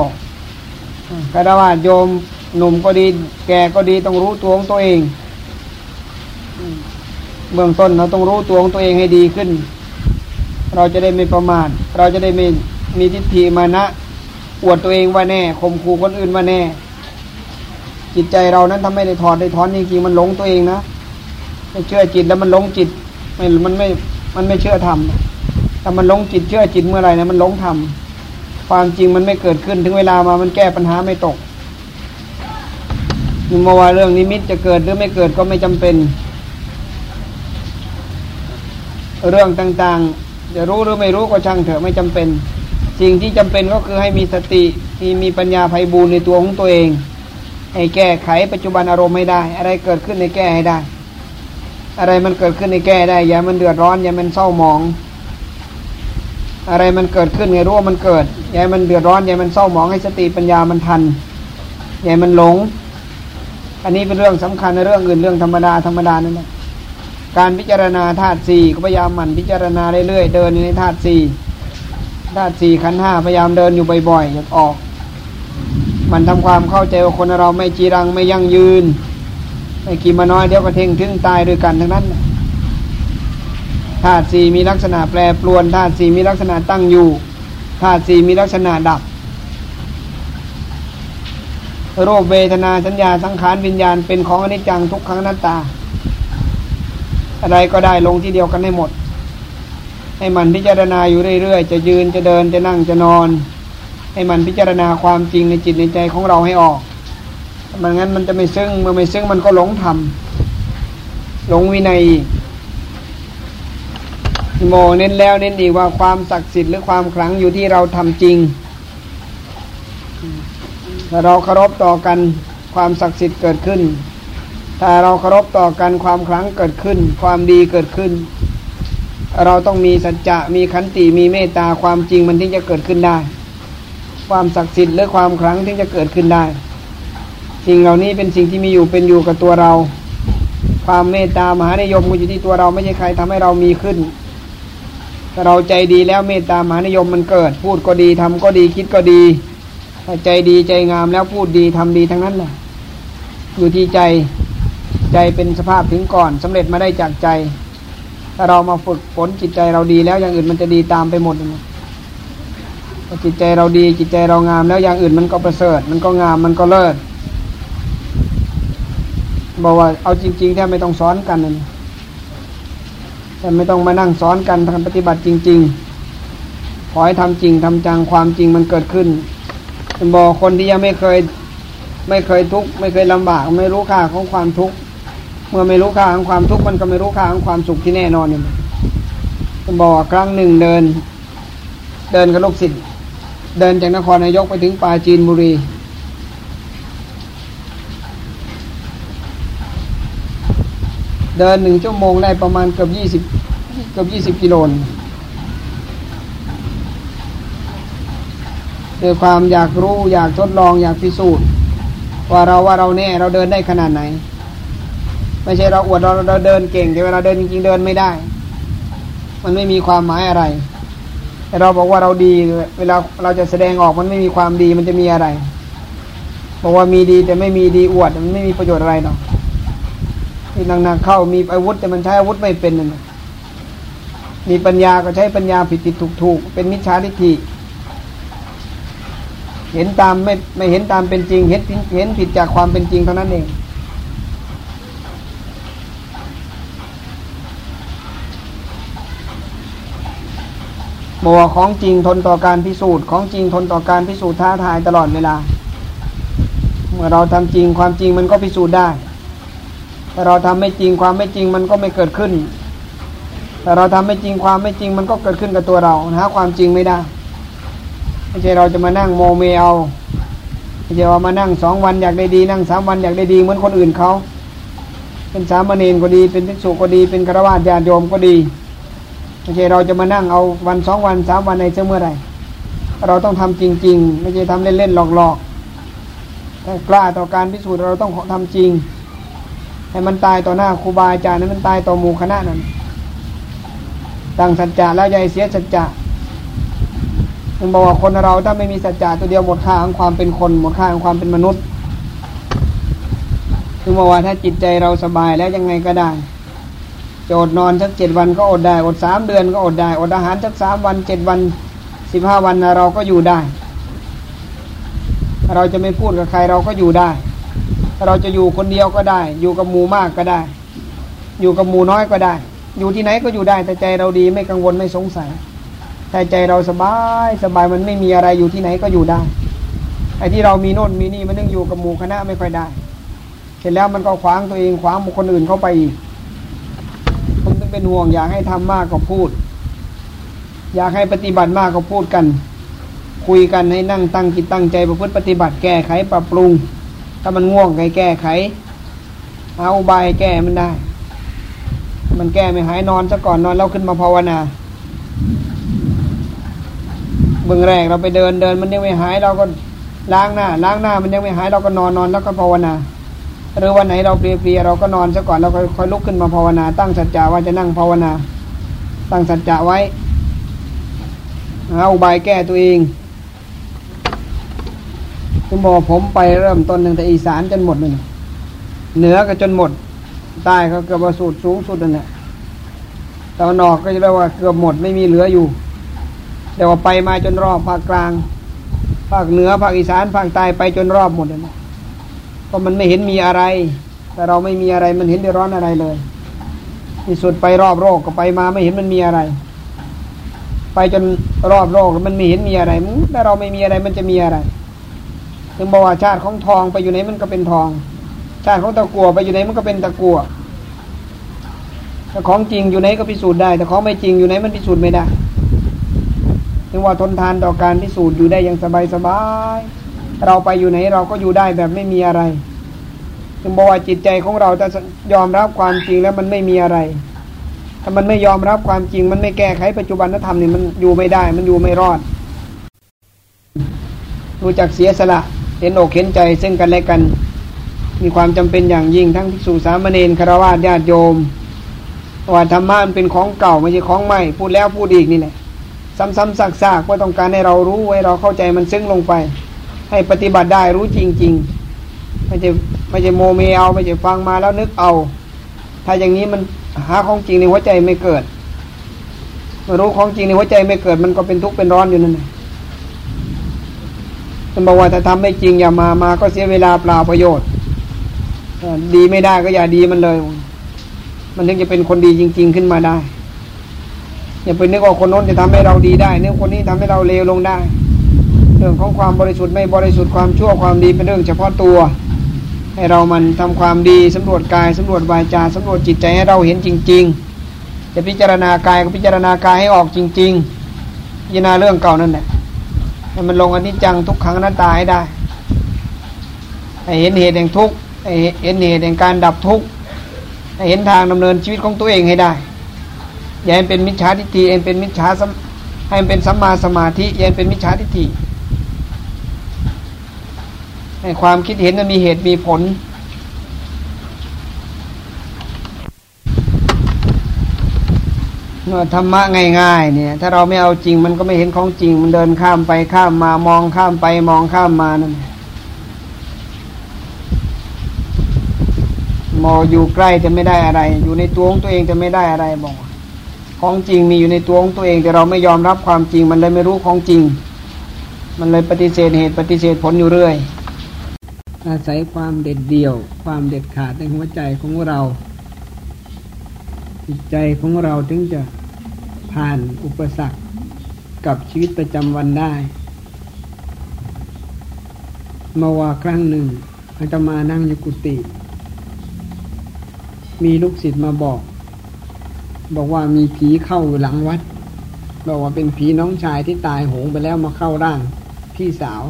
คารวะโยมหนุ่มก็ดีแก่ก็ดีต้องรู้ตัวของตัวเองเบื้องต้นเราต้องรู้ตัวของตัวเองให้ดีขึ้น เราจะได้ไม่ประมาทเราจะได้ไม่มีทิฏฐิมานะ อวดตัวเองว่าแน่ข่มขู่คนอื่นว่าแน่ จิตใจเรานั้นทำไม่ได้ถอดได้ถอนจริงๆมันหลงตัวเองนะไม่เชื่อจิตแล้วมันหลงจิตไม่มันไม่มันไม่เชื่อธรรมถ้ามันหลงจิตเชื่อจิตเมื่อไหร่นะมันหลงทำความจริงมันไม่เกิดขึ้นถึงเวลามามันแก้ปัญหาไม่ตกนี่มาว่าเรื่องนิมิตจะเกิดหรือไม่เกิดก็ไม่จำเป็น เรื่องต่างๆ จะรู้หรือไม่รู้ก็ช่างเถอะไม่จำเป็น สิ่งที่จำเป็นก็คือให้มีสติที่มีปัญญาภัยบูรในตัวของตัวเอง ให้แก้ไขปัจจุบันอารมณ์ไม่ได้ อะไรเกิดขึ้นในแก้ให้ได้ อะไรมันเกิดขึ้นในแก้ได้ อย่ามันเดือดร้อนอย่ามันเศร้าหมอง อะไรมันเกิดขึ้นไงรู้ว่ามันเกิดอย่ามันเดือดร้อนอย่ามันเศร้าหมองให้สติปัญญามันทันอย่ามันหลง อันนี้เป็นเรื่องสำคัญในเรื่องอื่นเรื่องธรรมดาธรรมดานั่นแหละการพิจารณาธาตุสี่ก็พยายามหมั่นพิจารณาเรื่อยๆเดินในธาตุสี่ ธาตุสี่ขันห้าพยายามเดินอยู่บ่อยๆอย่าออก มันทำความเข้าใจว่าคนเราไม่จีรังไม่ยั่งยืนไม่กี่มาน้อยเดี๋ยวก็เท่งถึงตายด้วยกันทั้งนั้นธาตุสี่มีลักษณะแปรปรวนธาตุสี่มีลักษณะตั้งอยู่ธาตุสี่มีลักษณะดับโรคเวทนาสัญญาสังขารวิญญาณเป็นของอนิจจังทุกขังนัตตา อะไรก็ได้ลงที่เดียวกันให้หมด ให้มันพิจารณาอยู่เรื่อยๆ จะยืนจะเดินจะนั่งจะนอน ให้มันพิจารณาความจริงในจิตในใจของเราให้ออกมันงั้นมันจะไม่ซึ้งเมื่อไม่ซึ้งมันก็หลงทำหลงวินัยโมเน้นแล้วเน้นอีกว่าความศักดิ์สิทธิ์หรือความขลังอยู่ที่เราทำจริงถ้าเราเคารพต่อกันความศักดิ์สิทธิ์เกิดขึ้น ถ้าเราเคารพต่อกันความครั้งเกิดขึ้น ความดีเกิดขึ้น เราต้องมีสัจจะมีขันติมีเมตตาความจริงมันถึงจะเกิดขึ้นได้ ความศักดิ์สิทธิ์หรือความครั้งถึงจะเกิดขึ้นได้ สิ่งเหล่านี้เป็นสิ่งที่มีอยู่เป็นอยู่กับตัวเรา ความเมตตามหานิยมมันอยู่ที่ตัวเราไม่ใช่ใครทำให้เรามีขึ้นถ้าเราใจดีแล้วเมตตามหานิยมมันเกิด พูดก็ดีทำก็ดีคิดก็ดีถ้าใจดีใจงามแล้วพูดดีทำดีทั้งนั้นแหละอยู่ที่ใจใจเป็นสภาพถึงก่อนสำเร็จมาได้จากใจ ถ้าเรามาฝึกฝนจิตใจเราดีแล้วอย่างอื่นมันจะดีตามไปหมดเลยจิตใจเราดีจิตใจเรางาม แล้วอย่างอื่นมันก็ประเสริฐ มันก็งามมันก็เลิศบอกว่าเอาจริงๆแทบไม่ต้องสอนกันเลยแต่ไม่ต้องมานั่งสอนกันทำปฏิบัติจริง ๆ ขอให้ทำจริงทำจังความจริงมันเกิดขึ้นบอกคนที่ยังไม่เคย ไม่เคยทุกข์ไม่เคยลำบาก ไม่รู้ค่าของความทุกข์ เมื่อไม่รู้ค่าของความทุกข์มันก็ไม่รู้ค่าของความสุขที่แน่นอนเนี่ยบอกครั้งหนึ่งเดิน เดินกับลูกศิษย์เดินจากนครนายกไปถึงปาจีนบุรี เดินหนึ่งชั่วโมงได้ประมาณเกือบยี่สิบเกือบยี่สิบกิโลด้วยความอยากรู้อยากทดลองอยากพิสูจน์ว่าเราว่าเราแน่เราเดินได้ขนาดไหน ไม่ใช่เราอวดเราเราเดินเก่งแต่เวลาเดินจริงๆเดินไม่ได้ มันไม่มีความหมายอะไรแต่เราบอกว่าเราดี เวลาเราจะแสดงออกมันไม่มีความดีมันจะมีอะไรบอกว่ามีดีแต่ไม่มีดีอวดมันไม่มีประโยชน์อะไรหรอกที่นักๆเข้ามีอาวุธแต่มันใช้อาวุธไม่เป็นนั่นมีปัญญาก็ใช้ปัญญาผิดผิดถูกถูกเป็นมิจฉาทิฏฐิเห็นตามไม่ไม่เห็นตามเป็นจริง เห็นเห็นผิดจากความเป็นจริงเท่านั้นเอง บอกว่าของจริงทนต่อการพิสูจน์ของจริงทนต่อการพิสูจน์ท้าทายตลอดเวลา เมื่อเราทำจริงความจริงมันก็พิสูจน์ได้แต่เราทำไม่จริงความไม่จริงมันก็ไม่เกิดขึ้น แต่เราทำไม่จริงความไม่จริงมันก็เกิดขึ้นกับตัวเราหาความจริงไม่ได้ไม่ใช่เราจะมานั่งโมเมเอาไม่ใช่ว่ามานั่งสองวันอยากได้ดีนั่งสามวันอยากได้ดีเหมือนคนอื่นเขาเป็นสามเณรก็ดีเป็นภิกษุก็ดีเป็นฆราวาสญาติโยมก็ดี ไม่ใช่เราจะมานั่งเอาวันสองวันสามวันในเมื่อไรเราต้องทำจริง ๆ ไม่ใช่ทำเล่นๆหลอกๆแต่กล้าต่อการพิสูจน์เราต้องทำจริงให้มันตายต่อหน้าครูบาอาจารย์นั้นมันตายต่อหมู่คณะนั้นตั้งสัจจะแล้วอย่าเสียสัจจะมันบอกว่าคนเราถ้าไม่มีสัจจะตัวเดียวหมดค่าของความเป็นคน หมดค่าของความเป็นมนุษย์ คือบอกว่าถ้าจิตใจเราสบายแล้วยังไงก็ได้ จะอดนอนสักเจ็ดวันก็อดได้อดสามเดือนก็อดได้อดอาหารสักสามวันเจ็ดวันสิบห้าวันเราก็อยู่ได้ เราจะไม่พูดกับใครเราก็อยู่ได้ เราจะอยู่คนเดียวก็ได้ อยู่กับหมู่มากก็ได้ อยู่กับหมู่น้อยก็ได้ อยู่ที่ไหนก็อยู่ได้แต่ใจเราดีไม่กังวลไม่สงสัยแต่ใจเราสบายสบายมันไม่มีอะไรอยู่ที่ไหนก็อยู่ได้ไอ้ที่เรามีโน่นมีนี่มันยังอยู่กับหมู่คณะไม่ค่อยได้ เสร็จแล้วมันก็ขวางตัวเองขวางบุคคลอื่นเข้าไปอีก เป็นห่วง อยากให้ทำมากก็พูด อยากให้ปฏิบัติมากก็พูดกัน คุยกันให้นั่งตั้งจิตตั้งใจประพฤติปฏิบัติแก้ไขปรับปรุง ถ้ามันง่วงไงแก้ไข เอาบายแก้มันได้ มันแก้ไม่หายนอนซะก่อนนอนแล้วขึ้นมาภาวนาเบื้องแรกเราไปเดินเดินมันยังไม่หายเราก็ล้างหน้าล้างหน้ามันยังไม่หายเราก็นอนนอนแล้วก็ภาวนา หรือวันไหนเราเพลียๆเราก็นอนซะก่อนเราค่อยลุกขึ้นมาภาวนา ตั้งสัจจะว่าจะนั่งภาวนา ตั้งสัจจะไว้เอาบายแก้ตัวเองคุณบอกผมไปเริ่มต้นตั้งแต่อีสานจนหมดเลยเหนือก็จนหมดใต้ก็เกือบสูตรสูงสุดนั่นแหละตะวันออกก็จะเรียกว่าเกือบหมดไม่มีเหลืออยู่เดี๋ยวไปมาจนรอบภาคกลาง ภาคเหนือภาคอีสานภาคใต้ไปจนรอบหมดเลยเพ ราะมันไม่เห็นมีอะไร แต่เราไม่มีอะไรมันเห็นได้ร้อนอะไรเลย ที่สุดไปรอบโลกก็ไปมาไม่เห็นมันมีอะไร ไปจนรอบโลกมันไม่เห็นมีอะไรแต่เราไม่มีอะไรมันจะมีอะไรถึงบอกว่าชาติของทองไปอยู่ไหนมันก็เป็นทอง ชาติของตะกัวไปอยู่ไหนมันก็เป็นตะกัวแต่ของจริงอยู่ไหนก็พิสูจน์ได้ แต่ของไม่จริงอยู่ไหนมันพิสูจน์ไม่ได้ถึงว่าทนทานต่อการพิสูจน์อยู่ได้อย่างสบายสบาย เราไปอยู่ไหนเราก็อยู่ได้แบบไม่มีอะไรถึงบอกว่าจิตใจของเราจะยอมรับความจริงแล้วมันไม่มีอะไร ถ้ามันไม่ยอมรับความจริง มันไม่แก้ไขปัจจุบันธรรมนี่มันอยู่ไม่ได้ มันอยู่ไม่รอด รู้จักเสียสละเห็นอกเห็นใจซึ่งกันและกัน มีความจำเป็นอย่างยิ่งทั้งภิกษุสามเณรคารวะญาติโยมว่าธรรมะมันเป็นของเก่าไม่ใช่ของใหม่ พูดแล้วพูดอีกนี่แหละซ้ำๆซากๆว่าต้องการให้เรารู้ไว้เราเข้าใจมันซึ้งลงไป ให้ปฏิบัติได้รู้จริง ๆ ไม่ใช่ไม่ใช่โมเมเอาไม่ใช่ฟังมาแล้วนึกเอา ถ้าอย่างนี้มันหาของจริงในหัวใจไม่เกิดมรู้ของจริงในหัวใจไม่เกิด มันก็เป็นทุกข์เป็นร้อนอยู่นั่นแหละท่านบอกว่าถ้าทำไม่จริงอย่ามามาก็เสียเวลาเปล่าประโยชน์ดีไม่ได้ก็อย่าดีมันเลย มันถึงจะเป็นคนดีจริง ๆขึ้นมาได้อย่าไปนึกว่าคนโน้นจะทำให้เราดีได้นึกคนนี้ทำให้เราเลวลงได้ รื่องของความบริสุทธิ์ไม่บริสุทธิ์ความชั่วความดีเป็นเรื่องเฉพาะตัว ให้เรามันทำความดีสำรวจกายสำรวจวาจาสำรวจจิตใจให้เราเห็นจริง ๆ จะพิจารณากายก็พิจารณากายให้ออกจริงๆพิจาเรื่องเก่านั่นแหละให้มันลงอนิจจังทุกขังนัตตาให้ได้ให้เห็นเหตุแห่งทุกข์ให้เห็นเหตุแห่งการดับทุกข์ให้เห็นทางดำเนินชีวิตของตัวเองให้ได้ อย่าให้เป็นมิจฉาทิฏฐิเองเป็นมิจฉาให้เป็นสัมมาสมาธิอย่าเป็นมิจฉาทิฏฐิ ความคิดเห็นมันมีเหตุมีผล ธรรมะง่าย ๆ เนี่ย ถ้าเราไม่เอาจริง มันก็ไม่เห็นของจริง มันเดินข้ามไปข้ามมามองข้ามไปมองข้ามมานั่นมออยู่ใกล้จะไม่ได้อะไร อยู่ในตัวของตัวเองจะไม่ได้อะไรบอกของจริงมีอยู่ในตัวของตัวเอง แต่เราไม่ยอมรับความจริง มันเลยไม่รู้ของจริง มันเลยปฏิเสธเหตุปฏิเสธผลอยู่เรื่อย อาศัยความเด็ดเดี่ยว ความเด็ดขาดในหัวใจของเราจิตใจของเราถึงจะผ่านอุปสรรคกับชีวิตประจำวันได้มาว่าครั้งหนึ่งอาตมานั่งอยู่กุฏิมีลูกศิษย์มาบอก บอกว่ามีผีเข้าหลังวัด บอกว่าเป็นผีน้องชายที่ตายโหงไปแล้วมาเข้าร่างพี่สาว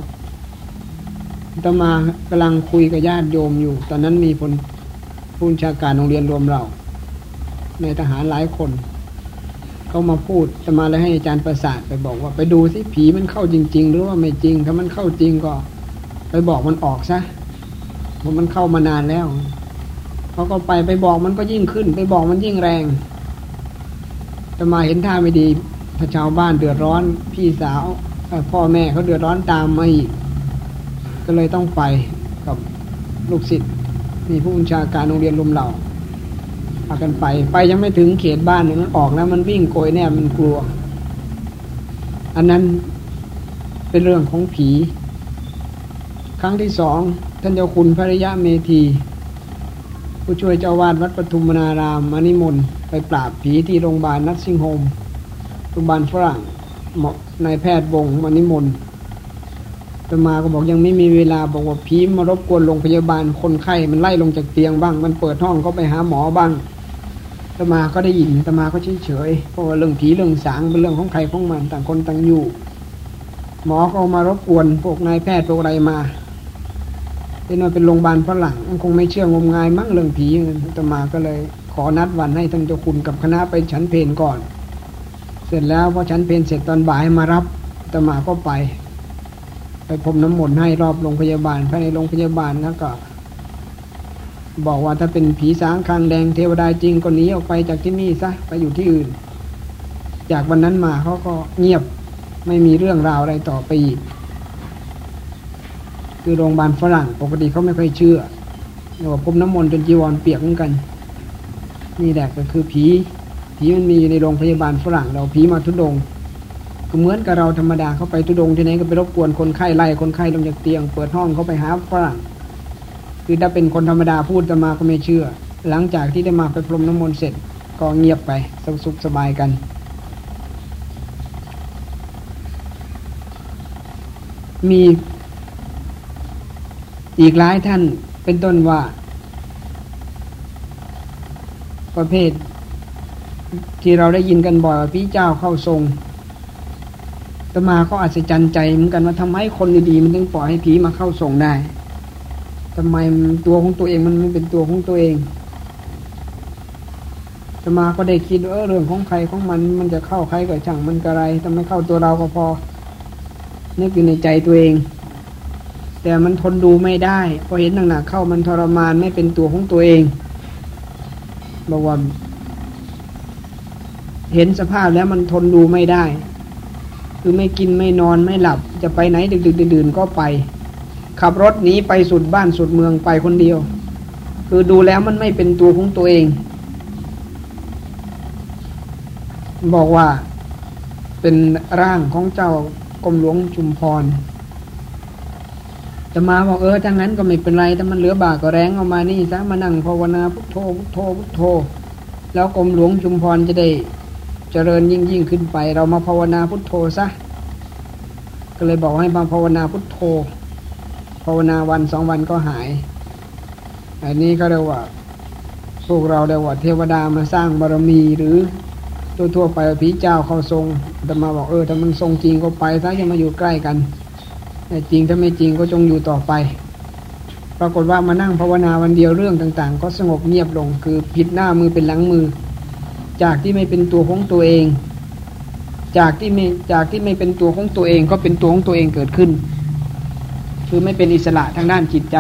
ตมากำลังคุยกับญาติโยมอยู่ ตอนนั้นมีพลผู้ชาการโรงเรียนรวมเรา ในทหารหลายคน เขามาพูดตมาเลยให้อาจารย์ประสาทไปบอกว่าไปดูสิผีมันเข้าจริง ๆ หรือว่าไม่จริง ถ้ามันเข้าจริงก็ ไปบอกมันออกซะเพรามันเข้ามานานแล้วเขาก็ไปไปบอกมันก็ยิ่งขึ้น ไปบอกมันยิ่งแรงจะมาเห็นท่าไม่ดีถ้าชาวบ้านเดือดร้อนพี่สาวพ่อแม่เขาเดือดร้อนตามมาอีก ก็เลยต้องไปกับลูกศิษย์มีผู้บัญชาการโรงเรียนลมเหล่าพากันไป ไปยังไม่ถึงเขตบ้านเนี่ยมันออกแล้วมันวิ่งโกยแน่มันกลัว อันนั้นเป็นเรื่องของผี ครั้งที่สองท่านเจ้าคุณภริยะเมธี ผู้ช่วยเจ้าวาดวัดปทุมนารามมานิมนต์ไปปราบผีที่โรงพยาบาลนัทซิงโฮมโรงพยาบาลฝรั่งหมอนายแพทย์บงมานิมนต์ ตมาก็บอกยังไม่มีเวลาบอกว่าผีมารบกวนโรงพยาบาลคนไข้มันไล่ลงจากเตียงบ้าง มันเปิดห้องก็ไปหาหมอบ้างตมาก็ได้ยินตมาก็เฉยเฉยเพราะว่าเรื่องผีเรื่องสางเป็นเรื่องของใครของมันต่างคนต่างอยู่ หมอก็มารบกวนพวกนายแพทย์พวกอะไรมาเป็นว่าเป็นโรงพยาบาลฝรั่งคงไม่เชื่องมงายมั้งเรื่องผีตมาก็เลย ขอนัดวันให้ท่านเจ้าคุณกับคณะไปฉันเพนก่อน เสร็จแล้วพอฉันเพนเสร็จตอนบ่ายมารับตมาก็ไป ไปพรมน้ำมนต์ให้รอบโรงพยาบาลภายในโรงพยาบาลแล้วก็ บอกว่าถ้าเป็นผีสางคางแดงเทวดาจริงก็หนีออกไปจากที่นี่ซะไปอยู่ที่อื่น จากวันนั้นมาเขาก็เงียบไม่มีเรื่องราวอะไรต่อไปอีกคือโรงพยาบาลฝรั่งปกติเขาไม่ค่อยเชื่อเรียกว่าพรมน้ำมนต์จนจีวรเปียกเหมือนกัน นี่แหละก็คือผี ผีมันมีในโรงพยาบาลฝรั่งเราผีมาทุดง ก็เหมือนกับเราธรรมดาเขาไปทุดงที่ไหนก็ไปรบกวนคนไข้ไล่คนไข้ลงจากเตียง เปิดห้องเขาไปหาฝรั่งคือถ้าเป็นคนธรรมดาพูดจะมาก็ไม่เชื่อ หลังจากที่ได้มาไปพรมน้ำมนต์เสร็จก็เงียบไปสุขสบายกัน มีอีกหลายท่านเป็นต้นว่า ประเภท ที่เราได้ยินกันบ่อยว่าพี่เจ้าเข้าทรง ตมาก็อาจจะจันใจเหมือนกันว่าทำไมคนดีๆมันถึงปล่อยให้ผีมาเข้าทรงได้ทำไมตัวของตัวเองมันไม่เป็นตัวของตัวเองตมาก็ได้คิดว่าเรื่องของใครของมันมันจะเข้าใครก็ช่างมันกระไรทำไมเข้าตัวเราก็พอนึกอยู่ในใจตัวเอง แต่มันทนดูไม่ได้พอเห็นหนักๆเข้ามันทรมานไม่เป็นตัวของตัวเองบอกว่าเห็นสภาพแล้วมันทนดูไม่ได้ คือไม่กินไม่นอนไม่หลับ จะไปไหนดึกๆดื่นก็ไป ขับรถหนีไปสุดบ้านสุดเมืองไปคนเดียว คือดูแล้วมันไม่เป็นตัวของตัวเอง บอกว่าเป็นร่างของเจ้ากรมหลวงชุมพรจะมาบอกเออถ้างั้นก็ไม่เป็นไรแต่มันเหลือบากก็แรงออกมานี่ซะมานั่งภาวนาพุทโธพุทโธพุทโธ แล้วกรมหลวงชุมพรจะได้ เจริญยิ่งยิ่งขึ้นไป เรามาภาวนาพุทโธซะก็เลยบอกให้มาภาวนาพุทโธ ภาวนาวันสองวันก็หาย อันนี้ก็เรียกว่า พวกเราเรียกว่าเทวดามาสร้างบารมีหรือตัวทั่วไปผีเจ้าเขาทรงแต่มาบอกเออถ้ามันทรงจริงก็ไปซะจะมาอยู่ใกล้กันแต่จริงถ้าไม่จริงก็จงอยู่ต่อไป ปรากฏว่ามานั่งภาวนาวันเดียวเรื่องต่าง ๆ ก็สงบเงียบลงคือผิดหน้ามือเป็นหลังมือ จากที่ไม่เป็นตัวของตัวเอง จากที่ไม่จากที่ไม่เป็นตัวของตัวเองก็เป็นตัวของตัวเองเกิดขึ้น คือไม่เป็นอิสระทางด้านจิตใจ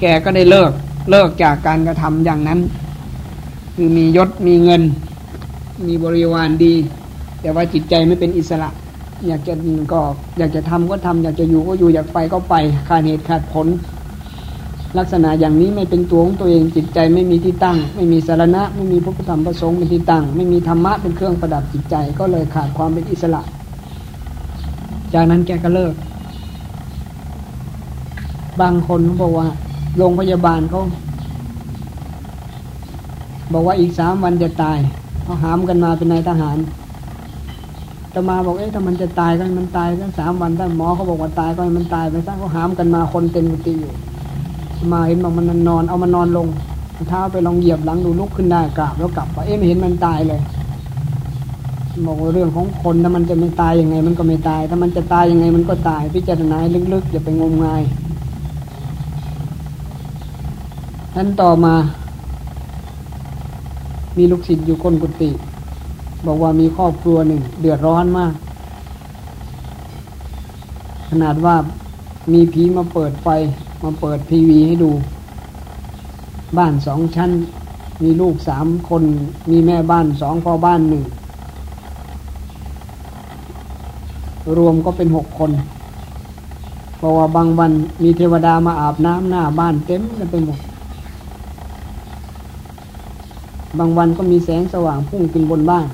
แกก็ได้เลิกเลิกจากการกระทำอย่างนั้น คือมียศมีเงิน มีบริวารดี แต่ว่าจิตใจไม่เป็นอิสระ อยากจะก็อยากจะทำก็ทำอยากจะอยู่ก็อยู่อยากไปก็ไปขาดเหตุขาดผล ลักษณะอย่างนี้ไม่เป็นตัวของตัวเองจิตใจไม่มีที่ตั้ง ไม่มีสารณะ ไม่มีพระพุทธธรรมประสงค์เป็นที่ตั้ง ไม่มีธรรมะเป็นเครื่องประดับจิตใจ ก็เลยขาดความเป็นอิสระ จากนั้นแกก็เลิก บางคนบอกว่าโรงพยาบาลเขาบอกว่าอีกสามวันจะตายเขาหามกันมาเป็นนายทหารตมาบอกเอ๊ะถ้ามันจะตายก็มันตายสักสามวันถ้าหมอเขาบอกว่าตายก็มันตายไปซะเขาหามกันมาคนเต็มกุฏิอยู่ มาเห็นบอกมันนอนเอามันนอนลงเท้าไปลองเหยียบหลังดูลุกขึ้นได้กราบแล้วกลับไปเอ๊ะไม่เห็นมันตายเลยบอกว่าเรื่องของคนถ้ามันจะไม่ตายยังไง มันก็ไม่ตาย ถ้ามันจะตายยังไงมันก็ตาย พิจารณาลึกๆอย่าไปงมงายท่านต่อมา มีลูกศิษย์อยู่คนกุฏิบอกว่ามีครอบครัวหนึ่ง เดือดร้อนมาก ขนาดว่ามีผีมาเปิดไฟ มาเปิดทีวีให้ดู บ้านสองชั้น มีลูกสามคน มีแม่บ้านสองพ่อบ้านหนึ่ง รวมก็เป็นหกคน เพราะว่าบางวันมีเทวดามาอาบน้ำหน้าบ้านเต็มกันไปหมด บางวันก็มีแสงสว่างพุ่งขึ้นบนบ้าน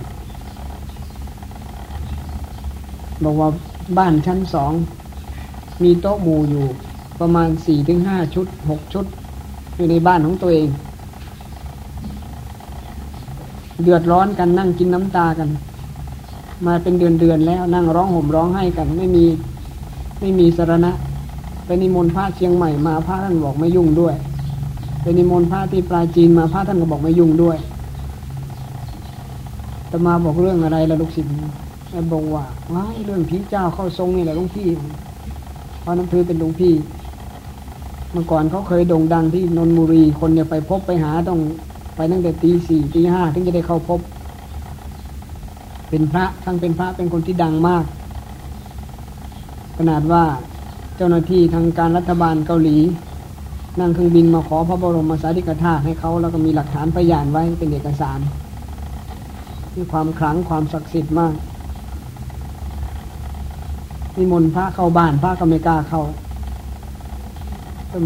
บอกว่าบ้านชั้นสองมีโต๊ะหมู่อยู่ ประมาณสี่ถึงห้าชุดหกชุด อยู่ในบ้านของตัวเอง เดือดร้อนกันนั่งกินน้ำตากัน มาเป็นเดือนเดือนแล้วนั่งร้องห่มร้องไห้กัน ไม่มีไม่มีสารณะไปนิมนต์พระเชียงใหม่มาพระท่านบอกไม่ยุ่งด้วยไปนิมนต์พระที่ปลาจีนมาพระท่านก็บอกไม่ยุ่งด้วยแต่มาบอกเรื่องอะไรละลูกศิษย์บอกว่าว้าเรื่องผีเจ้าเข้าทรงนี่แหละลุงพี่ เพราะน้ำพือเป็นลุงพี่ มื่อก่อนเขาเคยโด่งดังที่นนบุรีคนเนี่ยไปพบไปหาต้องไปตั้งแต่ตีสี่ตีห้าถึงจะได้เข้าพบ เป็นพระทั้งเป็นพระเป็นคนที่ดังมาก ขนาดว่าเจ้าหน้าที่ทางการรัฐบาลเกาหลี นั่งเครื่องบินมาขอพระบรมสารีริกธาตุให้เขาแล้วก็มีหลักฐานพยานไว้เป็นเอกสารมีความขลังความศักดิ์สิทธิ์มากนิมนต์พระเข้าบ้านพระก็ไม่กล้าเข้า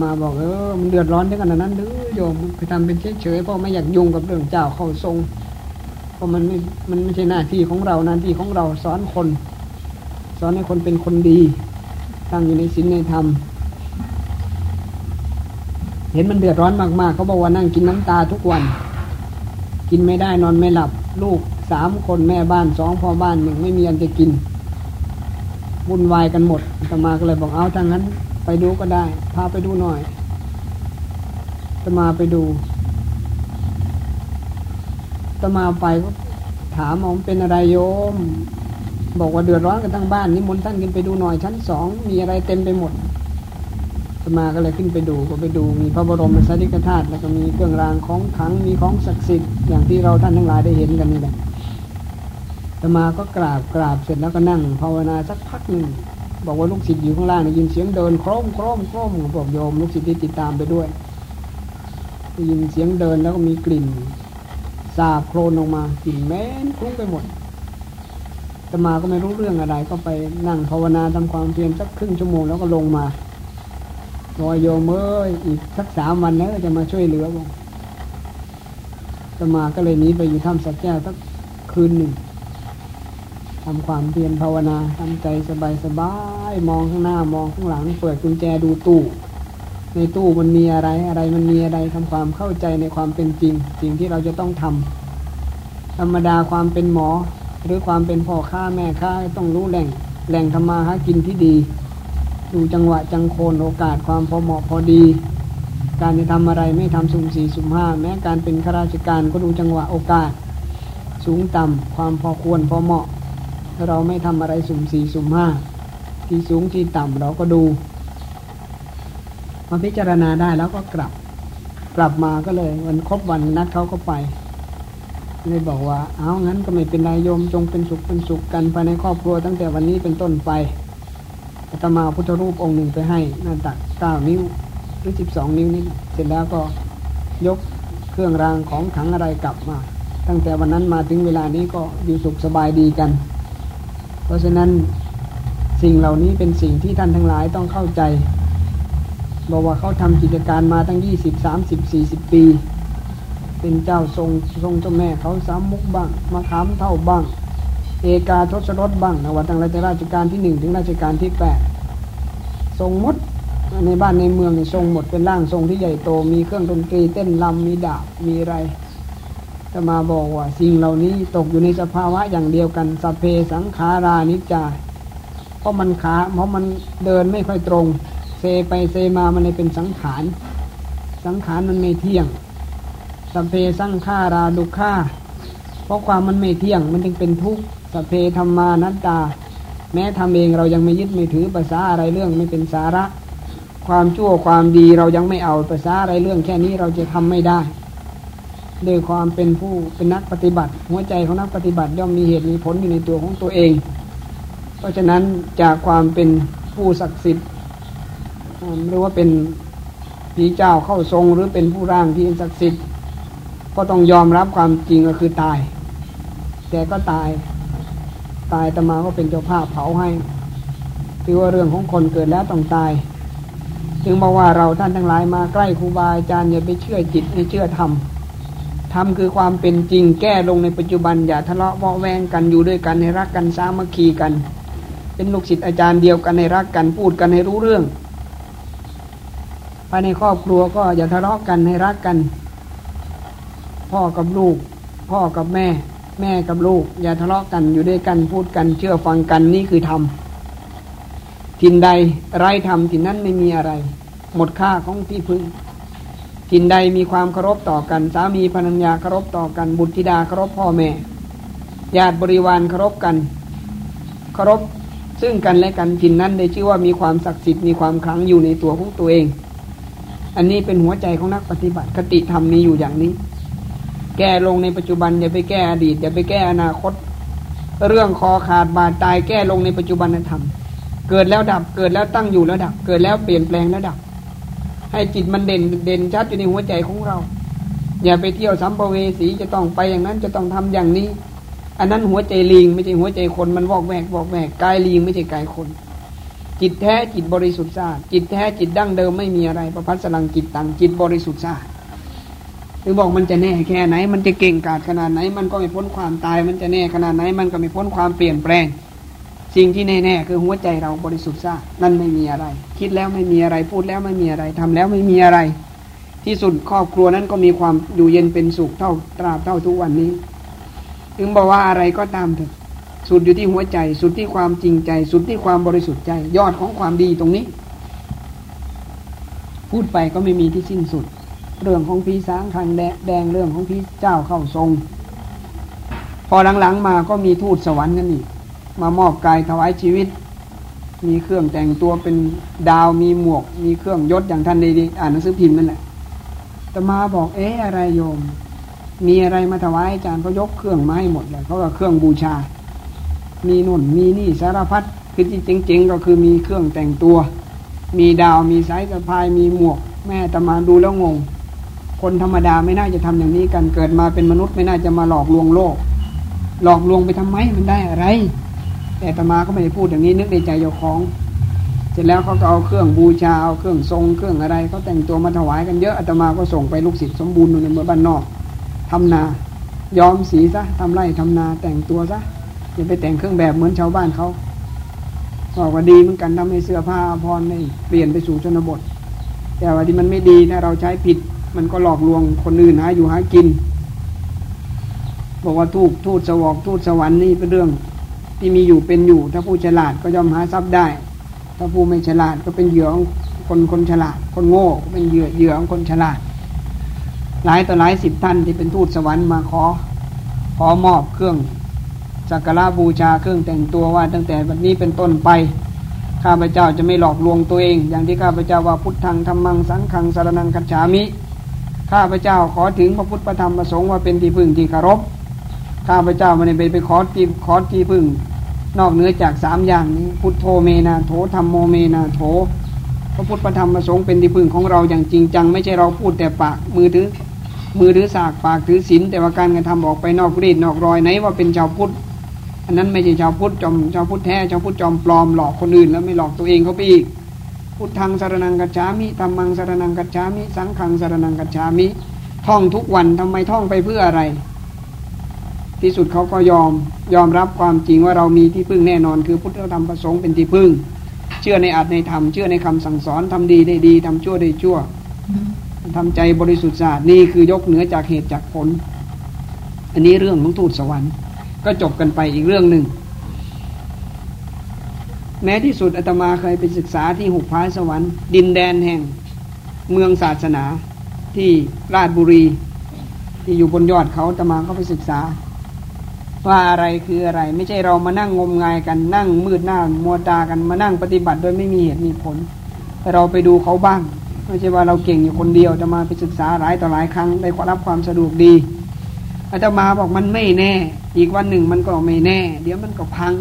มาบอกเออมันเดือดร้อนถึงขนาดนั้นหรือโยมไปทำเป็นเฉยๆเพราะไม่อยากยุ่งกับเรื่องเจ้าเข้าทรงเพราะมันไม่มันไม่ใช่หน้าที่ของเราหน้าที่ของเราสอนคน สอนให้คนเป็นคนดีตั้งอยู่ในศีลในธรรมเห็นมันเดือดร้อนมากๆเขาบอกว่านั่งกินน้ำตาทุกวัน กินไม่ได้นอนไม่หลับ ลูกสามคนแม่บ้านสองพ่อบ้านหนึ่งไม่มีอันจะกินวุ่นวายกันหมดตมาก็เลยบอกเอาทางนั้น ไปดูก็ได้ พาไปดูหน่อยตมาไปดูตมาไปก็ถามมองเป็นอะไรโยม บอกว่าเดือดร้อนกันทั้งบ้านนิมนต์ท่านขึ้นไปดูหน่อยชั้นสองมีอะไรเต็มไปหมดตมาก็เลยขึ้นไปดูก็ไปดูมีพระบรมสารีริกธาตุแล้วก็มีเครื่องรางของขังมีของศักดิ์สิทธิ์อย่างที่เราท่านทั้งหลายได้เห็นกันนี่แหละตมาก็กราบกราบเสร็จแล้วก็นั่งภาวนาสักพักหนึ่ง บอกว่าลูกศิษย์อยู่ข้างล่างได้ยินเสียงเดินโครมโครมโครมบอกโยม ลูกศิษย์ที่ติดตามไปด้วยได้ยินเสียงเดินแล้วก็มีกลิ่นสาบโครนออกมากลิ่นแม้นคลุ้งไปหมดตมาก็ไม่รู้เรื่องอะไร ก็ไปนั่งภาวนาทำความเพียรสักครึ่งชั่วโมงแล้วก็ลงมาบอยโยมเอ้ยอีกสักสามวันแล้วจะมาช่วยเหลือบอกตมาก็เลยหนีไปอยู่ถ้ำสักแก้วสักคืนหนึ่ง ทำความเพียรภาวนาทำใจสบายสบายมองข้างหน้ามองข้างหลัง เปิดกุญแจดูตู้ ในตู้มันมีอะไรอะไรมันมีอะไรทำความเข้าใจในความเป็นจริง สิ่งที่เราจะต้องทำธรรมดาความเป็นหมอ หรือความเป็นพ่อค้าแม่ค้าต้องรู้แหล่ง แหล่งธรรมาหากินที่ดี ดูจังหวะจังโคนโอกาสความพอเหมาะพอดี การจะทำอะไรไม่ทำสุ่มสี่สุ่มห้าแม้การเป็นข้าราชการก็ดูจังหวะโอกาส สูงต่ำความพอควรพอเหมาะ เราไม่ทำอะไรสุ่มสี่สุ่มห้าที่สูงที่ต่ำเราก็ดูมาพิจารณาได้แล้วก็กลับ กลับมาก็เลย วันครบวันนัดเขาก็ไปเลยบอกว่า เอางั้นก็ไม่เป็นไรโยมจงเป็นสุขเป็นสุขกันภายในครอบครัวตั้งแต่วันนี้เป็นต้นไปอาตมาพุทธรูปองค์หนึ่งไปให้หน้าตักเก้านิ้วหรือสิบสองนิ้วนี่เสร็จแล้วก็ยกเครื่องรางของขังอะไรกลับมา ตั้งแต่วันนั้นมาถึงเวลานี้ก็อยู่สุขสบายดีกัน ราะฉะนั้นสิ่งเหล่านี้เป็นสิ่งที่ท่านทั้งหลายต้องเข้าใจบอกว่าเขาทำกิจการมาตั้งยี่สิบสามสิบสี่สิบปี เป็นเจ้าทรงทรงเจ้าแม่เขาสามมุกบ้างมาขามเท่าบ้าง เอกาทศรถบ้างนวัตั้งราชการที่หนึ่งถึงราชการที่แปดทรงมดในบ้านในเมืองในทรงหมดเป็นร่างทรงที่ใหญ่โตมีเครื่องดนตรีเต้นลำมีดาบมีอะไร จะมาบอกว่าสิ่งเหล่านี้ตกอยู่ในสภาวะอย่างเดียวกันสเพสังขารานิจจาเพราะมันขาเพราะมันเดินไม่ค่อยตรง เซไปเซมามันเลยเป็นสังขาร สังขารมันไม่เที่ยงสเพสังขาราดุขาเพราะความมันไม่เที่ยงมันจึงเป็นทุกข์สเพธรรมานัตตา แม้ทำเองเรายังไม่ยึดไม่ถือภาษาอะไรเรื่องไม่เป็นสาระ ความชั่วความดีเรายังไม่เอาภาษาอะไรเรื่องแค่นี้เราจะทำไม่ได้ ด้วยความเป็นผู้เป็นนักปฏิบัติ หัวใจของนักปฏิบัติย่อมมีเหตุมีผลอยู่ในตัวของตัวเอง เพราะฉะนั้นจากความเป็นผู้ศักดิ์สิทธิ์หรือว่าเป็นผีเจ้าเข้าทรงหรือเป็นผู้ร่างที่ศักดิ์สิทธิ์ก็ต้องยอมรับความจริงก็คือตาย แต่ก็ตายตายตมาก็เป็นเจ้าภาพเผาให้ถือว่าเรื่องของคนเกิดแล้วต้องตาย จึงบอกว่าเราท่านทั้งหลายมาใกล้ครูบาอาจารย์อย่าไปเชื่อจิตให้เชื่อธรรม ทำคือความเป็นจริงแก้ลงในปัจจุบันอย่าทะเลาะเวาแวงกันอยู่ด้วยกันให้รักกันสามัคคีกัน เป็นลูกศิษย์อาจารย์เดียวกันให้รักกันพูดกันให้รู้เรื่องภายในครอบครัวก็อย่าทะเลาะกันให้รักกัน พ่อกับลูก พ่อกับแม่ แม่กับลูก อย่าทะเลาะกันอยู่ด้วยกันพูดกันเชื่อฟังกันนี่คือธรรมทินใดไร้ธรรมทินนั้นไม่มีอะไร หมดค่าของที่พึ่ง ทินใดมีความเคารพต่อกัน สามีภรรยาเคารพต่อกัน บุตรธิดาเคารพพ่อแม่ญาติบริวารเคารพกันเคารพซึ่งกันและกันทินนั้นได้ชื่อว่ามีความศักดิ์สิทธิ์มีความคลังอยู่ในตัวของตัวเอง อันนี้เป็นหัวใจของนักปฏิบัติคติธรรมมีอยู่อย่างนี้ แก้ลงในปัจจุบันอย่าไปแก้อดีตอย่าไปแก้อนาคต เรื่องคอขาดบาดตายแก้ลงในปัจจุบันธรรม เกิดแล้วดับเกิดแล้วตั้งอยู่แล้วดับ เกิดแล้วเปลี่ยนแปลงแล้วดับ ให้จิตมันเด่นเด่นชัดอยู่ในหัวใจของเรา อย่าไปเที่ยวสัมภเวสีจะต้องไปอย่างนั้นจะต้องทำอย่างนี้ อันนั้นหัวใจลิงไม่ใช่หัวใจคนมันวอกแวกวอกแวกกายลิงไม่ใช่กายคน จิตแท้จิตบริสุทธิ์สะอาดจิตแท้จิตดั้งเดิมไม่มีอะไรประพัสลังจิตตังจิตบริสุทธิ์สะอาดหรือบอกมันจะแน่แค่ไหน มันจะเก่งกาจขนาดไหน มันก็ไม่พ้นความตาย มันจะแน่ขนาดไหน มันก็ไม่พ้นความเปลี่ยนแปลง สิ่งที่แน่ๆคือหัวใจเราบริสุทธิ์ซะนั่นไม่มีอะไร คิดแล้วไม่มีอะไรพูดแล้วไม่มีอะไรทำแล้วไม่มีอะไร ที่สุดครอบครัวนั้นก็มีความอยู่เย็นเป็นสุขเท่าตราบเท่าทุกวันนี้ ถึงบอกว่าอะไรก็ตามเถอะสุดอยู่ที่หัวใจ สุดที่ความจริงใจ สุดที่ความบริสุทธิ์ใจ ยอดของความดีตรงนี้ พูดไปก็ไม่มีที่สิ้นสุด เรื่องของพีสางทางแดงเรื่องของพีเจ้าเข้าทรง พอหลังๆมาก็มีทูตสวรรค์กันอีก มามอบกายถวายชีวิต มีเครื่องแต่งตัวเป็นดาวมีหมวก มีเครื่องยศอย่างท่านดีๆอ่านหนังสือพิมพ์นั่นแหละแต่มาบอกเอ๊ะอะไรโยม มีอะไรมาถวายอาจารย์เขายกเครื่องมาให้หมดเลยเขาก็เครื่องบูชา มีนุ่นมีนี่สารพัดคือจริงๆก็คือมีเครื่องแต่งตัว มีดาวมีสายสะพายมีหมวก แม่ตมาดูแล้วงง คนธรรมดาไม่น่าจะทำอย่างนี้กันเกิดมาเป็นมนุษย์ไม่น่าจะมาหลอกลวงโลก หลอกลวงไปทำไมมันได้อะไร แต่ตมาก็ไม่ได้พูดอย่างนี้นึกในใจเจ้าของ เสร็จแล้วเขาก็เอาเครื่องบูชาเอาเครื่องทรงเครื่องอะไรเขาแต่งตัวมาถวายกันเยอะอาตมาก็ส่งไปลูกศิษย์สมบูรณ์ในเมืองบ้านนอกทำนาย้อมสีซะทำไร่ทำนาแต่งตัวซะอย่าไปแต่งเครื่องแบบเหมือนชาวบ้านเขาบอกว่าดีเหมือนกันทำให้เสื้อผ้าพรในเปลี่ยนไปสู่ชนบท แต่ว่าที่มันไม่ดีถ้าเราใช้ผิด มันก็หลอกลวงคนอื่นหาอยู่หากิน บอกว่าทูบทูตสวอกทูตสวรรค์นี่เป็นเรื่อง ที่มีอยู่เป็นอยู่ ถ้าผู้ฉลาดก็ย่อมหาทรัพย์ได้ ถ้าผู้ไม่ฉลาดก็เป็นเหยื่อของคนคนฉลาด คนโง่ก็เป็นเหยื่อเหยื่อของคนฉลาด หลายต่อหลายสิบท่านที่เป็นทูตสวรรค์มาขอ ขอมอบเครื่องสักการะบูชาเครื่องแต่งตัวว่าตั้งแต่วันนี้เป็นต้นไปข้าพเจ้าจะไม่หลอกลวงตัวเอง อย่างที่ข้าพเจ้าว่าพุทธังธรรมังสังฆังสารนังกัจฉามิ ข้าพเจ้าขอถึงพระพุทธธรรมประสงค์ว่าเป็นที่พึ่งที่เคารพ ข้าพเจ้าไม่ได้ไปไปขอที่ขอที่พึ่ง นอกเหนือจากสามอย่างนี้ พุทโธเมนาโถธรรมโมเมนาโถพระพุทธธรรมประสงค์เป็นที่พึ่งของเราอย่างจริงจัง ไม่ใช่เราพูดแต่ปากมือถือมือถือสากปากถือศีลแต่ว่าการกระทำออกไปนอกรีดนอกรอยไหนว่าเป็นชาวพุทธอันนั้นไม่ใช่ชาวพุทธจอมชาวพุทธแท้ชาวพุทธจอมปลอมหลอกคนอื่นแล้วไม่หลอกตัวเองเขาไปอีกพุทธังสารนังกัจฉามิธรรมังสารนังกัจฉามิ สังขังสารนังกัจฉามิ ท่องทุกวันทำไมท่องไปเพื่ออะไร ที่สุดเขาก็ยอมยอมรับความจริงว่าเรามีที่พึ่งแน่นอน คือพุทธธรรมประสงค์เป็นที่พึ่ง เชื่อในอัตในธรรมเชื่อในคำสั่งสอนทำดีได้ดีทำชั่วได้ชั่วทำใจบริสุทธิ์สะอาดนี่คือยกเหนือจากเหตุจากผล อันนี้เรื่องของทูตสวรรค์ ก็จบกันไปอีกเรื่องหนึ่ง แม้ที่สุดอาตมาเคยไปศึกษาที่หุบพายสวรรค์ ดินแดนแห่ง เมืองศาสนาที่ราชบุรี ที่อยู่บนยอดเขาอาตมาก็ไปศึกษา ว่าอะไรคืออะไร ไม่ใช่เรามานั่งงมงายกันนั่งมืดหน้ามัวตากันมานั่งปฏิบัติโดยไม่มีเหตุมีผล แต่เราไปดูเขาบ้างไม่ใช่ว่าเราเก่งอยู่คนเดียวจะมาไปศึกษาหลายต่อหลายครั้งได้รับความสะดวกดีอาตมาบอกมันไม่แน่ อีกวันหนึ่งมันก็ไม่แน่ เดี๋ยวมันก็พัง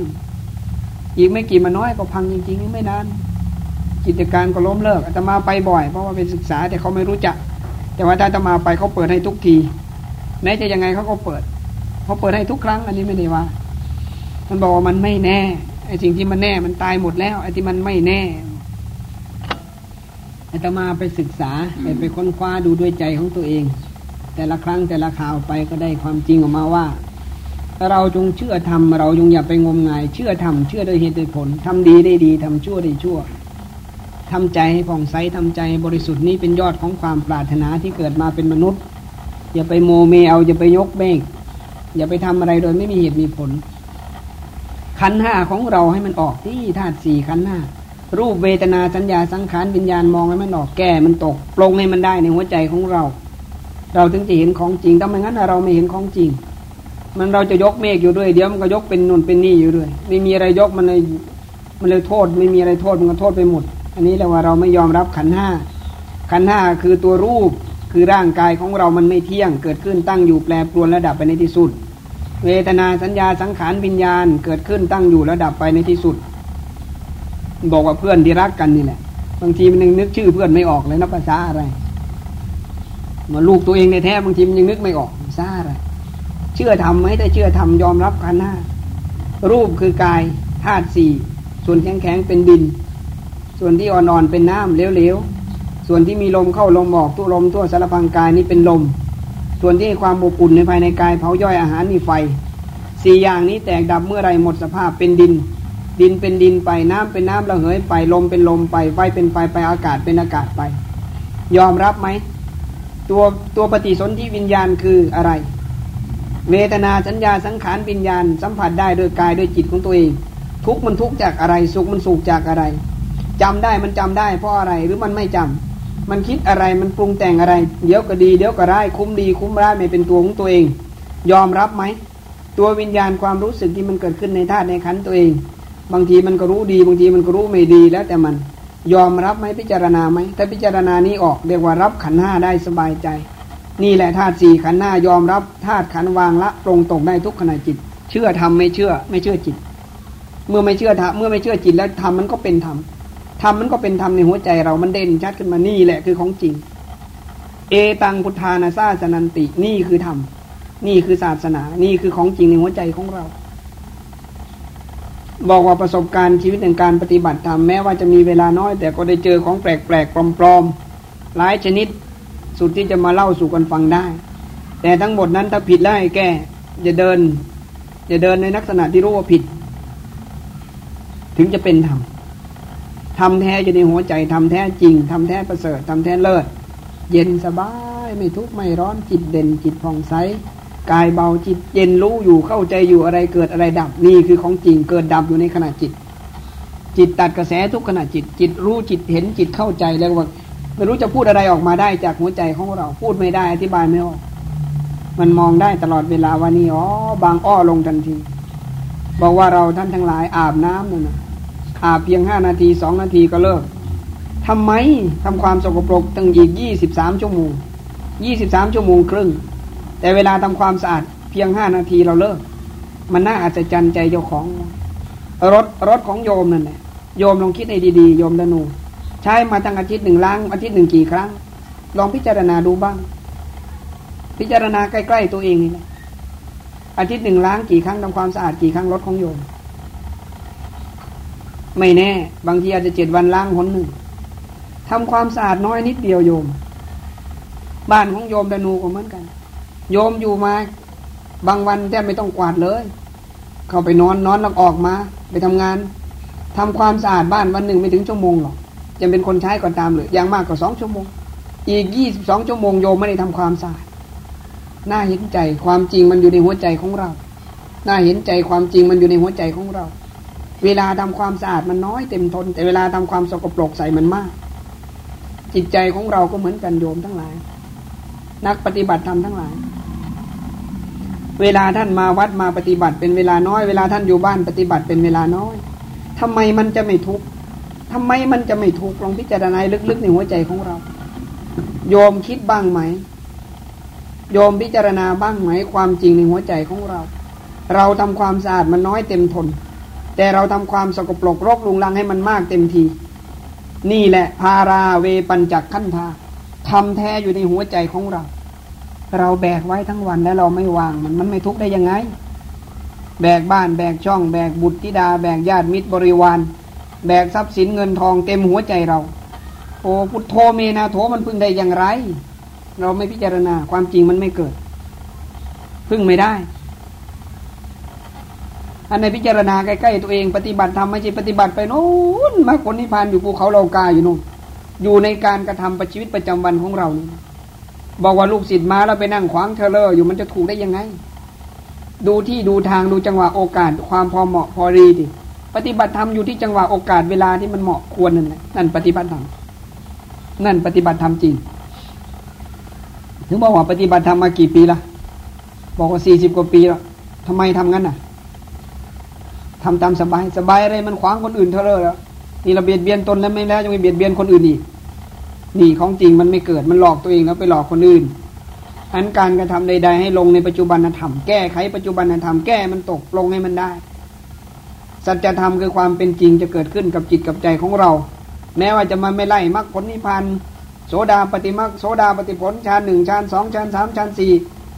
อีกไม่กี่มาน้อยก็พังจริงๆไม่นานกิจการก็ล้มเลิกอาตมาไปบ่อยเพราะว่าไปศึกษาแต่เขาไม่รู้จัก แต่ว่าถ้าอาตมาไปเขาเปิดให้ทุกทีแม้จะยังไงเขาก็เปิด เขาเปิดให้ทุกครั้ง อันนี้ไม่ได้ว่า มันบอกว่ามันไม่แน่ไอ้สิ่งที่มันแน่มันตายหมดแล้วไอ้ที่มันไม่แน่อาตมาไปศึกษาไปค้นคว้าดูด้วยใจของตัวเอง แต่ละครั้งแต่ละข่าวไปก็ได้ความจริงออกมาว่า เราจงเชื่อธรรมเราจงอย่าไปงมงาย เชื่อธรรมเชื่อโดยเหตุโดยผลทำดีได้ดีทำชั่วได้ชั่วทำใจให้ผ่องใสทำใจบริสุทธิ์นี้เป็นยอดของความปรารถนาที่เกิดมาเป็นมนุษย์ อย่าไปโมเมเอาอย่าไปยกเบ้ง อย่าไปทำอะไรโดยไม่มีเหตุมีผล ขันห้าของเราให้มันออกที่ธาตุสี่ขันห้ารูปเวทนาสัญญาสังขารวิญญาณมองให้มันออกแก้มันตกปลงให้มันได้ในหัวใจของเรา เราถึงจะเห็นของจริงถ้าไม่งั้นเราไม่เห็นของจริง มันเราจะยกเมฆอยู่ด้วยเดี๋ยวมันก็ยกเป็นนุ่นเป็นนี่อยู่ด้วย ไม่มีอะไรยกมันเลยมันเลยโทษ ไม่มีอะไรโทษมันก็โทษไปหมด อันนี้แหละว่าเราไม่ยอมรับขันห้าขันห้าคือตัวรูป คือร่างกายของเรามันไม่เที่ยง เกิดขึ้นตั้งอยู่แปรปรวนระดับไปในที่สุด เวทนาสัญญาสังขารวิญญาณ เกิดขึ้นตั้งอยู่ระดับไปในที่สุด บอกว่าเพื่อนที่รักกันนี่แหละบางทีมันยังนึกชื่อเพื่อนไม่ออกเลยนะภาษาอะไรมาลูกตัวเองในแท้บางทีมันยังนึกไม่ออกภาษาอะไรเชื่อทำไหมแต่เชื่อทำยอมรับขันห้า รูปคือกายธาตุสี่ส่วนแข็งแข็งเป็นดิน ส่วนที่อ่อนๆเป็นน้ำเหลวๆ ส่วนที่มีลมเข้าลมออกทุลมทั่วสารพังกายนี้เป็นลม ส่วนที่ความอบอุ่นในภายในกายเผาย่อยอาหารนี่ไฟสี่อย่างนี้แตกดับเมื่อไรหมดสภาพเป็นดิน ดินเป็นดินไปน้ำเป็นน้ำระเหยไปลมเป็นลมไปไฟเป็นไฟไปอากาศเป็นอากาศไป ยอมรับไหมตัวตัวปฏิสนธิวิญญาณคืออะไร เวทนาสัญญาสังขารวิญญาณ สัมผัสได้โดยกายโดยจิตของตัวเอง ทุกมันทุกจากอะไร สุขมันสุขจากอะไรจำได้มันจำได้เพราะอะไรหรือมันไม่จำ มันคิดอะไรมันปรุงแต่งอะไร เดี๋ยวก็ดีเดี๋ยวก็ร้ายคุ้มดีคุ้มร้ายไม่เป็นตัวของตัวเอง ยอมรับไหม ตัววิญญาณความรู้สึกที่มันเกิดขึ้นในธาตุในขันตัวเอง บางทีมันก็รู้ดีบางทีมันก็รู้ไม่ดีแล้วแต่มัน ยอมรับไหมพิจารณาไหมถ้าพิจารณานี้ออกเรียกว่ารับขันห้าได้สบายใจ นี่แหละธาตุสี่ขันห้ายอมรับธาตุขันวางละตรงตกได้ทุกขณะจิต เชื่อทำไม่เชื่อไม่เชื่อจิต เมื่อไม่เชื่อธรรมเมื่อไม่เชื่อจิตแล้วธรรมมันก็เป็นธรรม ธรรมมันก็เป็นธรรมในหัวใจเรามันเด่นชัดขึ้นมานี่แหละคือของจริง เอตังพุทธานาซาสนันตินี่คือธรรมนี่คือศาสนา นี่คือของจริงในหัวใจของเรา บอกว่าประสบการณ์ชีวิตในการปฏิบัติธรรมแม้ว่าจะมีเวลาน้อย แต่ก็ได้เจอของแปลกๆปลอมๆหลายชนิด สุดที่จะมาเล่าสู่กันฟังได้ แต่ทั้งหมดนั้นถ้าผิดแล้วให้แก้อย่าเดินอย่าเดินในลักษณะที่รู้ว่าผิด ถึงจะเป็นธรรม ธรรมแท้อยู่ในหัวใจธรรมแท้จริงธรรมแท้ประเสริฐธรรมแท้เลิศ เย็นสบายไม่ทุกข์ไม่ร้อนจิตเด่นจิตผ่องใสกายเบาจิตเย็นรู้อยู่เข้าใจอยู่อะไรเกิดอะไรดับนี่คือของจริงเกิดดับอยู่ในขณะจิต จิตตัดกระแสทุกขณะจิต จิตรู้จิตเห็นจิตเข้าใจแล้วว่าไม่รู้จะพูดอะไรออกมาได้จากหัวใจของเราพูดไม่ได้อธิบายไม่ออกมันมองได้ตลอดเวลาวันนี้อ๋อบางอ้อลงทันที บอกว่าเราท่านทั้งหลายอาบน้ำนั่นนะ อาบเพียงห้านาทีสองนาทีก็เลิกทำไมทำความสกปรกตั้งอีกยี่สิบสามชั่วโมงยี่สิบสามชั่วโมงครึ่ง แต่เวลาทำความสะอาดเพียงห้านาทีเราเลิก มันน่าอัศจรรย์ใจเจ้าของ รถรถของโยมนั่นแหละโยมลองคิดให้ดีๆ โยมดนู ใช้มาตั้งอาทิตย์หนึ่งล้างอาทิตย์หนึ่งกี่ครั้ง ลองพิจารณาดูบ้าง พิจารณาใกล้ๆตัวเองนี่แหละอาทิตย์หนึ่งล้างกี่ครั้งทำความสะอาดกี่ครั้งรถของโยม ไม่แน่ บางทีอาจจะเจ็ดวันล้างหนหนึ่งทำความสะอาดน้อยนิดเดียวโยม บ้านของโยมดนูก็เหมือนกัน โยมอยู่มา บางวันแทบไม่ต้องกวาดเลย เข้าไปนอนนอนแล้วออกมา ไปทำงานทำความสะอาดบ้านวันหนึ่งไม่ถึงชั่วโมงหรอกจะเป็นคนใช้ก็ตามเลยอย่างมากกว่าสองชั่วโมง อีกยี่สิบสองชั่วโมงโยมไม่ได้ทำความสะอาดน่าเห็นใจความจริงมันอยู่ในหัวใจของเรา น่าเห็นใจความจริงมันอยู่ในหัวใจของเรา เวลาทำความสะอาดมันน้อยเต็มทน แต่เวลาทำความสกปรกใส่มันมาก จิตใจของเราก็เหมือนกันโยมทั้งหลาย นักปฏิบัติธรรมทั้งหลาย เวลาท่านมาวัดมาปฏิบัติเป็นเวลาน้อย เวลาท่านอยู่บ้านปฏิบัติเป็นเวลาน้อยทำไมมันจะไม่ทุกข์ทำไมมันจะไม่ทุกข์ลองพิจารณาลึกๆในหัวใจของเรา โยมคิดบ้างไหม โยมพิจารณาบ้างไหม ความจริงในหัวใจของเรา เราทำความสะอาดมันน้อยเต็มทน แต่เราทำความสกปรกรกลุงลังให้มันมากเต็มที นี่แหละพาราเวปัญจักขันธาทำแท้อยู่ในหัวใจของเรา เราแบกไว้ทั้งวันแล้วเราไม่วางมันมันไม่ทุกข์ได้ยังไง แบกบ้านแบกช่อง แบกบุตรธิดา แบกญาติมิตรบริวาร แบกทรัพย์สินเงินทองเต็มหัวใจเรา โอ้พุทโธเมนาโถมันพึ่งได้อย่างไร เราไม่พิจารณาความจริงมันไม่เกิด พึ่งไม่ได้ อันในพิจารณาใกล้ๆตัวเองปฏิบัติทำไม่ใช่ปฏิบัติไปโน้นมาคนนิพพานอยู่ภูเขาเรากาอยู่นู่นอยู่ในการกระทำประชีวิตประจำวันของเรานี่บอกว่าลูกศิษย์มาแล้วไปนั่งขวางเทเลอร์อยู่มันจะถูกได้ยังไง ดูที่ดูทางดูจังหวะโอกาส ความพอเหมาะพอดีดิปฏิบัติธรรมอยู่ที่จังหวะโอกาสเวลาที่มันเหมาะควรนั่นแหละนั่นปฏิบัติธรรมนั่นปฏิบัติธรรมจริง ถึงบอกว่าปฏิบัติธรรมมากี่ปีละบอกว่าสี่สิบกว่าปีแล้วทำไมทำงั้นอะ ทำตามสบายสบายอะไรมันขวางคนอื่นเท่าไรแล้วนี่เราเบียดเบียนตนแล้วไม่แล้วยังไปเบียดเบียนคนอื่นอีกนี่ของจริงมันไม่เกิดมันหลอกตัวเองแล้วไปหลอกคนอื่นอันการกระทำใด ๆ ให้ลงในปัจจุบันธรรมแก้ไขปัจจุบันธรรมแก้มันตกลงให้มันได้ สัจธรรมคือความเป็นจริงจะเกิดขึ้นกับจิตกับใจของเรา แม้ว่าจะมาไม่ไล่มรรคผลนิพพานโสดาปฏิมรรคโสดาปฏิผลชาหนึ่งชาสองชาสามชาสี่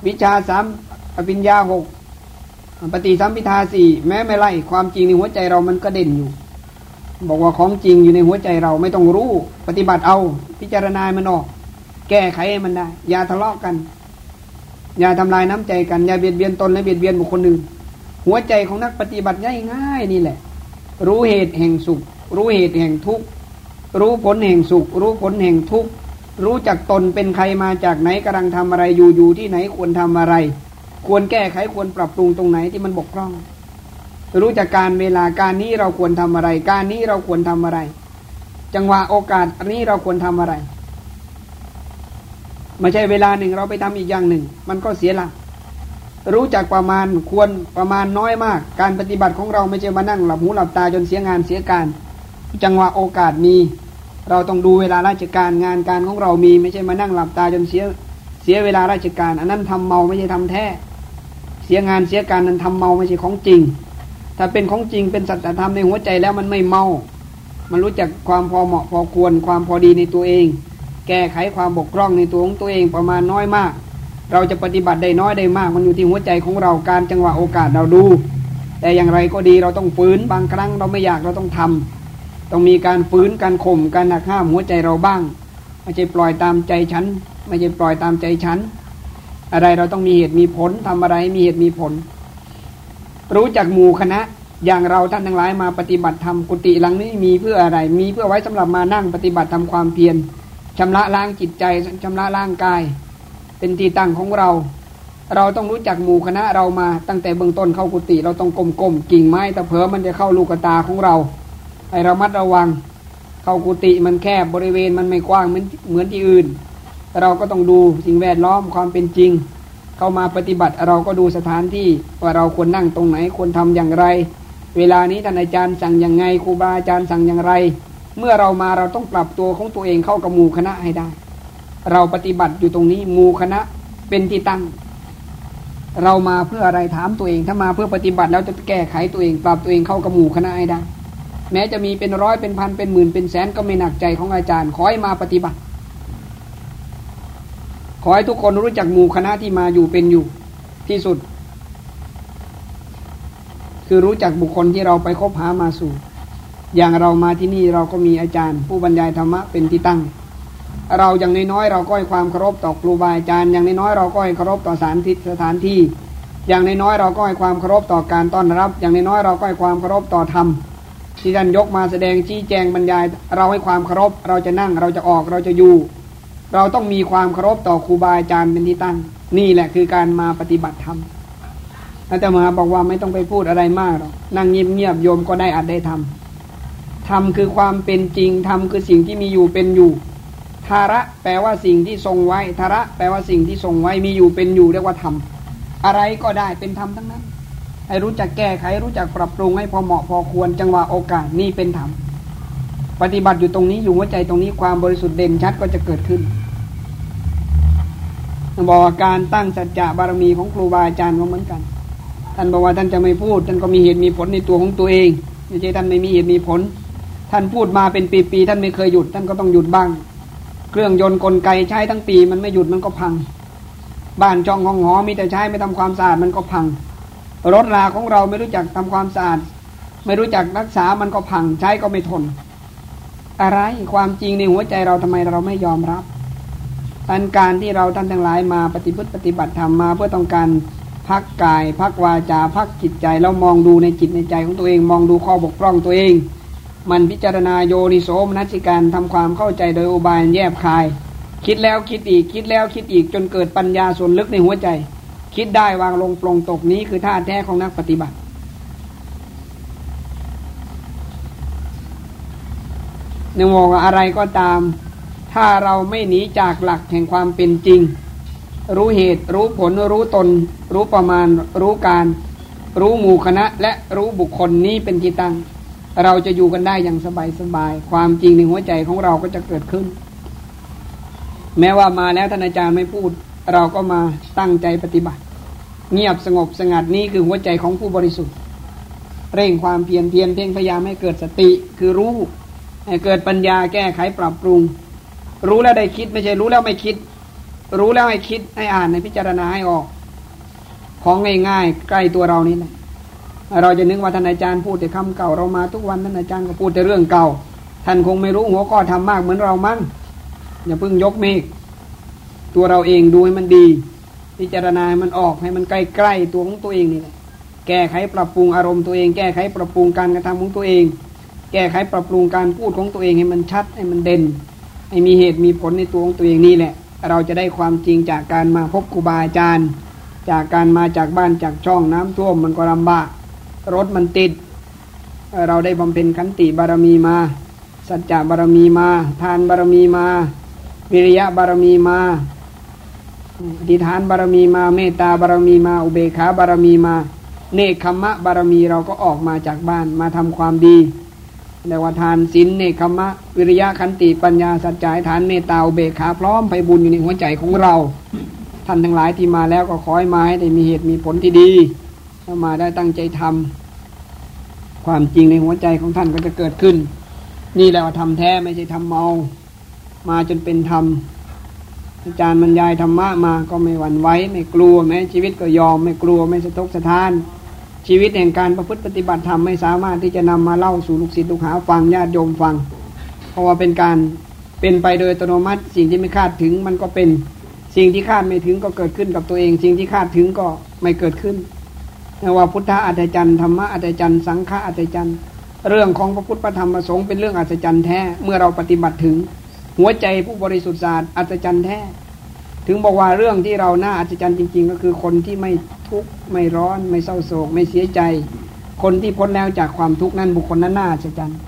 วิชาสามอภิญญาหก ปฏิสัมพิทาสี่แม้ไม่ไล่ความจริงในหัวใจเรามันก็เด่นอยู่ บอกว่าของจริงอยู่ในหัวใจเราไม่ต้องรู้ ปฏิบัติเอา พิจารณามันออก แก้ไขมันได้ อย่าทะเลาะกัน อย่าทำลายน้ำใจกัน อย่าเบียดเบียนตนและเบียดเบียนบุคคลอื่น หัวใจของนักปฏิบัติง่ายๆนี่แหละ รู้เหตุแห่งสุข รู้เหตุแห่งทุกข์รู้ผลแห่งสุข รู้ผลแห่งทุกข์รู้จักตนเป็นใครมาจากไหนกำลังทำอะไรอยู่อยู่ที่ไหนควรทำอะไร ควรแก้ไขควรปรับปรุงตรงไหนที่มันบกพร่อง รู้จักการเวลาการนี้เราควรทำอะไร การนี้เราควรทำอะไร จังหวะโอกาสนี้เราควรทำอะไรไม่ใช่เวลาหนึ่งเราไปทำอีกอย่างหนึ่ง มันก็เสียหลักรู้จักประมาณควรประมาณน้อยมาก การปฏิบัติของเราไม่ใช่มานั่งหลับหูหลับตาจนเสียงานเสียการ จังหวะโอกาสมี เราต้องดูเวลาราชการงานการของเรามี ไม่ใช่มานั่งหลับตาจนเสียเสียเวลาราชการ อันนั้นทำเมาไม่ใช่ทำแท้ สียงานเสียการนั้นทำเมาไม่ใช่ของจริง ถ้าเป็นของจริงเป็นสัจธรรมในหัวใจแล้วมันไม่เมา มันรู้จักความพอเหมาะพอควรความพอดีในตัวเอง แก้ไขความบกพร่องในตัวของตัวเองประมาณน้อยมาก เราจะปฏิบัติได้น้อยได้มาก มันอยู่ที่หัวใจของเราการจังหวะโอกาสเราดู แต่อย่างไรก็ดีเราต้องฝืนบางครั้งเราไม่อยากเราต้องทำต้องมีการฝืนการข่มการหักห้ามหัวใจเราบ้างไม่ใช่ปล่อยตามใจฉัน ไม่ใช่ปล่อยตามใจฉัน อะไรเราต้องมีเหตุมีผลทำอะไรมีเหตุมีผล รู้จักหมู่คณะ อย่างเราท่านทั้งหลายมาปฏิบัติธรรมกุฏิหลังนี้มีเพื่ออะไร มีเพื่อไว้สำหรับมานั่งปฏิบัติทำความเพียรชำระล้างจิตใจชำระร่างกาย เป็นที่ตั้งของเรา เราต้องรู้จักหมู่คณะเรามาตั้งแต่เบื้องต้นเข้ากุฏิเราต้องกลมๆกิ่งไม้ตะเผอมันจะเข้าลูกตาของเราให้เรามัดระวัง เข้ากุฏิมันแคบบริเวณมันไม่กว้างเหมือนเหมือนที่อื่น เราก็ต้องดูสิ่งแวดล้อมความเป็นจริง เข้ามาปฏิบัติเราก็ดูสถานที่ว่าเราควรนั่งตรงไหนควรทำอย่างไร เวลานี้ท่านอาจารย์สั่งอย่างไงครูบาอาจารย์สั่งอย่างไร เมื่อเรามาเราต้องปรับตัวของตัวเองเข้ากับหมู่คณะให้ได้ เราปฏิบัติอยู่ตรงนี้มูคณะเป็นที่ตั้ง เรามาเพื่ออะไรถามตัวเองถ้ามาเพื่อปฏิบัติแล้วจะแก้ไขตัวเอง ปรับตัวเองเข้ากับหมู่คณะให้ได้ แม้จะมีเป็นร้อยเป็นพันเป็นหมื่นเป็นแสนก็ไม่หนักใจของอาจารย์ขอให้มาปฏิบัติ ขอให้ทุกคนรู้จักหมู่คณะที่มาอยู่เป็นอยู่ที่สุด คือรู้จักบุคคลที่เราไปคบหามาสู่ อย่างเรามาที่นี่เราก็มีอาจารย์ ผู้บรรยายธรรมะเป็นที่ตั้ง เราอย่างน้อยๆเราก็ให้ความเคารพต่อครูบาอาจารย์ อย่างน้อยๆเราก็ให้เคารพต่อสถานที่สถานที่ อย่างน้อยๆเราก็ให้ความเคารพต่อการต้อนรับ อย่างน้อยๆเราก็ให้ความเคารพต่อธรรมที่ท่านยกมาแสดงชี้แจงบรรยาย เราให้ความเคารพเราจะนั่งเราจะออกเราจะอยู่ เราต้องมีความเคารพต่อครูบาอาจารย์เป็นที่ตั้ง นี่แหละคือการมาปฏิบัติธรรมอาจารย์มาบอกว่าไม่ต้องไปพูดอะไรมากหรอกนั่งเงียบๆโยมก็ได้อัดได้ทำทำคือความเป็นจริงทำคือสิ่งที่มีอยู่เป็นอยู่ทาระแปลว่าสิ่งที่ทรงไว้ทาระแปลว่าสิ่งที่ทรงไว้มีอยู่เป็นอยู่เรียกว่าธรรมอะไรก็ได้เป็นธรรมทั้งนั้น ให้รู้จักแก้ไขรู้จักปรับปรุงให้พอเหมาะพอควรจังหวะโอกาสนี่เป็นธรรม ปฏิบัติอยู่ตรงนี้อยู่หัวใจตรงนี้ความบริสุทธิ์เด่นชัดก็จะเกิดขึ้นบอกการตั้งสัจจะบารมีของครูบาอาจารย์ก็เหมือนกัน ท่านบอกว่าท่านจะไม่พูด ท่านก็มีเหตุมีผลในตัวของตัวเองไม่ใช่ท่านไม่มีเหตุมีผล ท่านพูดมาเป็นปีๆท่านไม่เคยหยุด ท่านก็ต้องหยุดบ้าง เครื่องยนต์กลไกใช้ทั้งปี มันไม่หยุดมันก็พัง บ้านช่องห้องหอมีแต่ใช้ไม่ทำความสะอาดมันก็พัง รถราของเราไม่รู้จักทำความสะอาดไม่รู้จักรักษามันก็พังใช้ก็ไม่ทน อะไรความจริงในหัวใจเราทำไมเราไม่ยอมรับอันการที่เราท่านทั้งหลายมาปฏิพฤติปฏิบัติธรรมมา เพื่อต้องการพักกาย พักวาจาพักจิตใจแล้วมองดูในจิตในใจของตัวเอง มองดูข้อบกพร่องตัวเอง มันพิจารณาโยนิโสมนัสิการทำความเข้าใจโดยอุบายแยบคาย คิดแล้วคิดอีกคิดแล้วคิดอีกจนเกิดปัญญาส่วนลึกในหัวใจ คิดได้วางลงปลงตกนี้คือท่าแท้ของนักปฏิบัติ หนึ่งบอกว่าอะไรก็ตาม ถ้าเราไม่หนีจากหลักแห่งความเป็นจริง รู้เหตุรู้ผลรู้ตน รู้ประมาณ รู้การ รู้หมู่คณะและรู้บุคคลนี้เป็นที่ตั้ง เราจะอยู่กันได้อย่างสบายสบาย ความจริงในหัวใจของเราก็จะเกิดขึ้น แม้ว่ามาแล้วท่านอาจารย์ไม่พูด เราก็มาตั้งใจปฏิบัติ เงียบสงบสงัดนี้คือหัวใจของผู้บริสุทธิ์เร่งความเพียรเพียรเพ่งพยายามให้เกิดสติคือรู้ ให้เกิดปัญญาแก้ไขปรับปรุง รู้แล้วได้คิดไม่ใช่รู้แล้วไม่คิด รู้แล้วให้คิดให้อ่านให้พิจารณาให้ออก ของง่ายๆใกล้ตัวเรานี่แหละเราจะนึกว่าท่านอาจารย์พูดแต่คำเก่าเรามาทุกวันท่านอาจารย์ก็พูดแต่เรื่องเก่า ท่านคงไม่รู้หัวข้อทำมากเหมือนเรามั้งอย่าเพิ่งยกเมฆตัวเราเองดูให้มันดี พิจารณาให้มันออกให้มันใกล้ๆตัวของตัวเองนี่แหละแก้ไขปรับปรุงอารมณ์ตัวเอง แก้ไขปรับปรุงการกระทำของตัวเอง แก้ไขปรับปรุงการพูดของตัวเองให้มันชัดให้มันเด่น ให้มีเหตุมีผลในตัวของตัวเองนี่แหละ เราจะได้ความจริงจากการมาพบครูบาอาจารย์ จากการมาจากบ้านจากช่องน้ำท่วมมันก็ลำบากรถมันติด เราได้บำเพ็ญขันติบารมีมา สัจจะบารมีมา ทานบารมีมา วิริยะบารมีมาอธิษฐานบารมีมาเมตตาบารมีมา อุเบกขาบารมีมา เนคขมะบารมีเราก็ออกมาจากบ้านมาทำความดี เรียกว่าทานศีลเนคขมะ วิริยะขันติปัญญาสัจจะฐานเมตตาเบกขาพร้อมไปบุญอยู่ในหัวใจของเรา ท่านทั้งหลายที่มาแล้วก็ขอให้มาให้ได้มีเหตุมีผลที่ดีถ้ามาได้ตั้งใจทำความจริงในหัวใจของท่านก็จะเกิดขึ้น นี่แหละว่าทำแท้ไม่ใช่ทำเมา มาจนเป็นธรรมอาจารย์บรรยายธรรมะมาก็ไม่หวั่นไหวไม่กลัวแม้ชีวิตก็ยอมไม่กลัวไม่สะทกสะท้าน ชีวิตแห่งการประพฤติปฏิบัติธรรมไม่สามารถที่จะนำมาเล่าสู่ลูกศิษย์ลูกหาฟังญาติโยมฟัง เพราะว่าเป็นการเป็นไปโดยอัตโนมัติ สิ่งที่ไม่คาดถึงมันก็เป็นสิ่งที่คาดไม่ถึงก็เกิดขึ้นกับตัวเอง สิ่งที่คาดถึงก็ไม่เกิดขึ้นว่าพุทธะอัจจรรย์ธรรมะอัจจรรย์สังฆะอัจจรรย์เรื่องของพระพุทธพระธรรมพระสงฆ์เป็นเรื่องอัศจรรย์แท้เมื่อเราปฏิบัติถึง หัวใจผู้บริสุทธิ์ศาสตร์อัศจรรย์แท้ ถึงบอกว่าเรื่องที่เราหน่าอัศจรรย์จริง ๆ ก็คือคนที่ไม่ ทุกข์ไม่ร้อน ไม่เศร้าโศก ไม่เสียใจ คนที่พ้นแล้วจากความทุกข์นั้นบุคคลนั้นน่าอัศจรรย์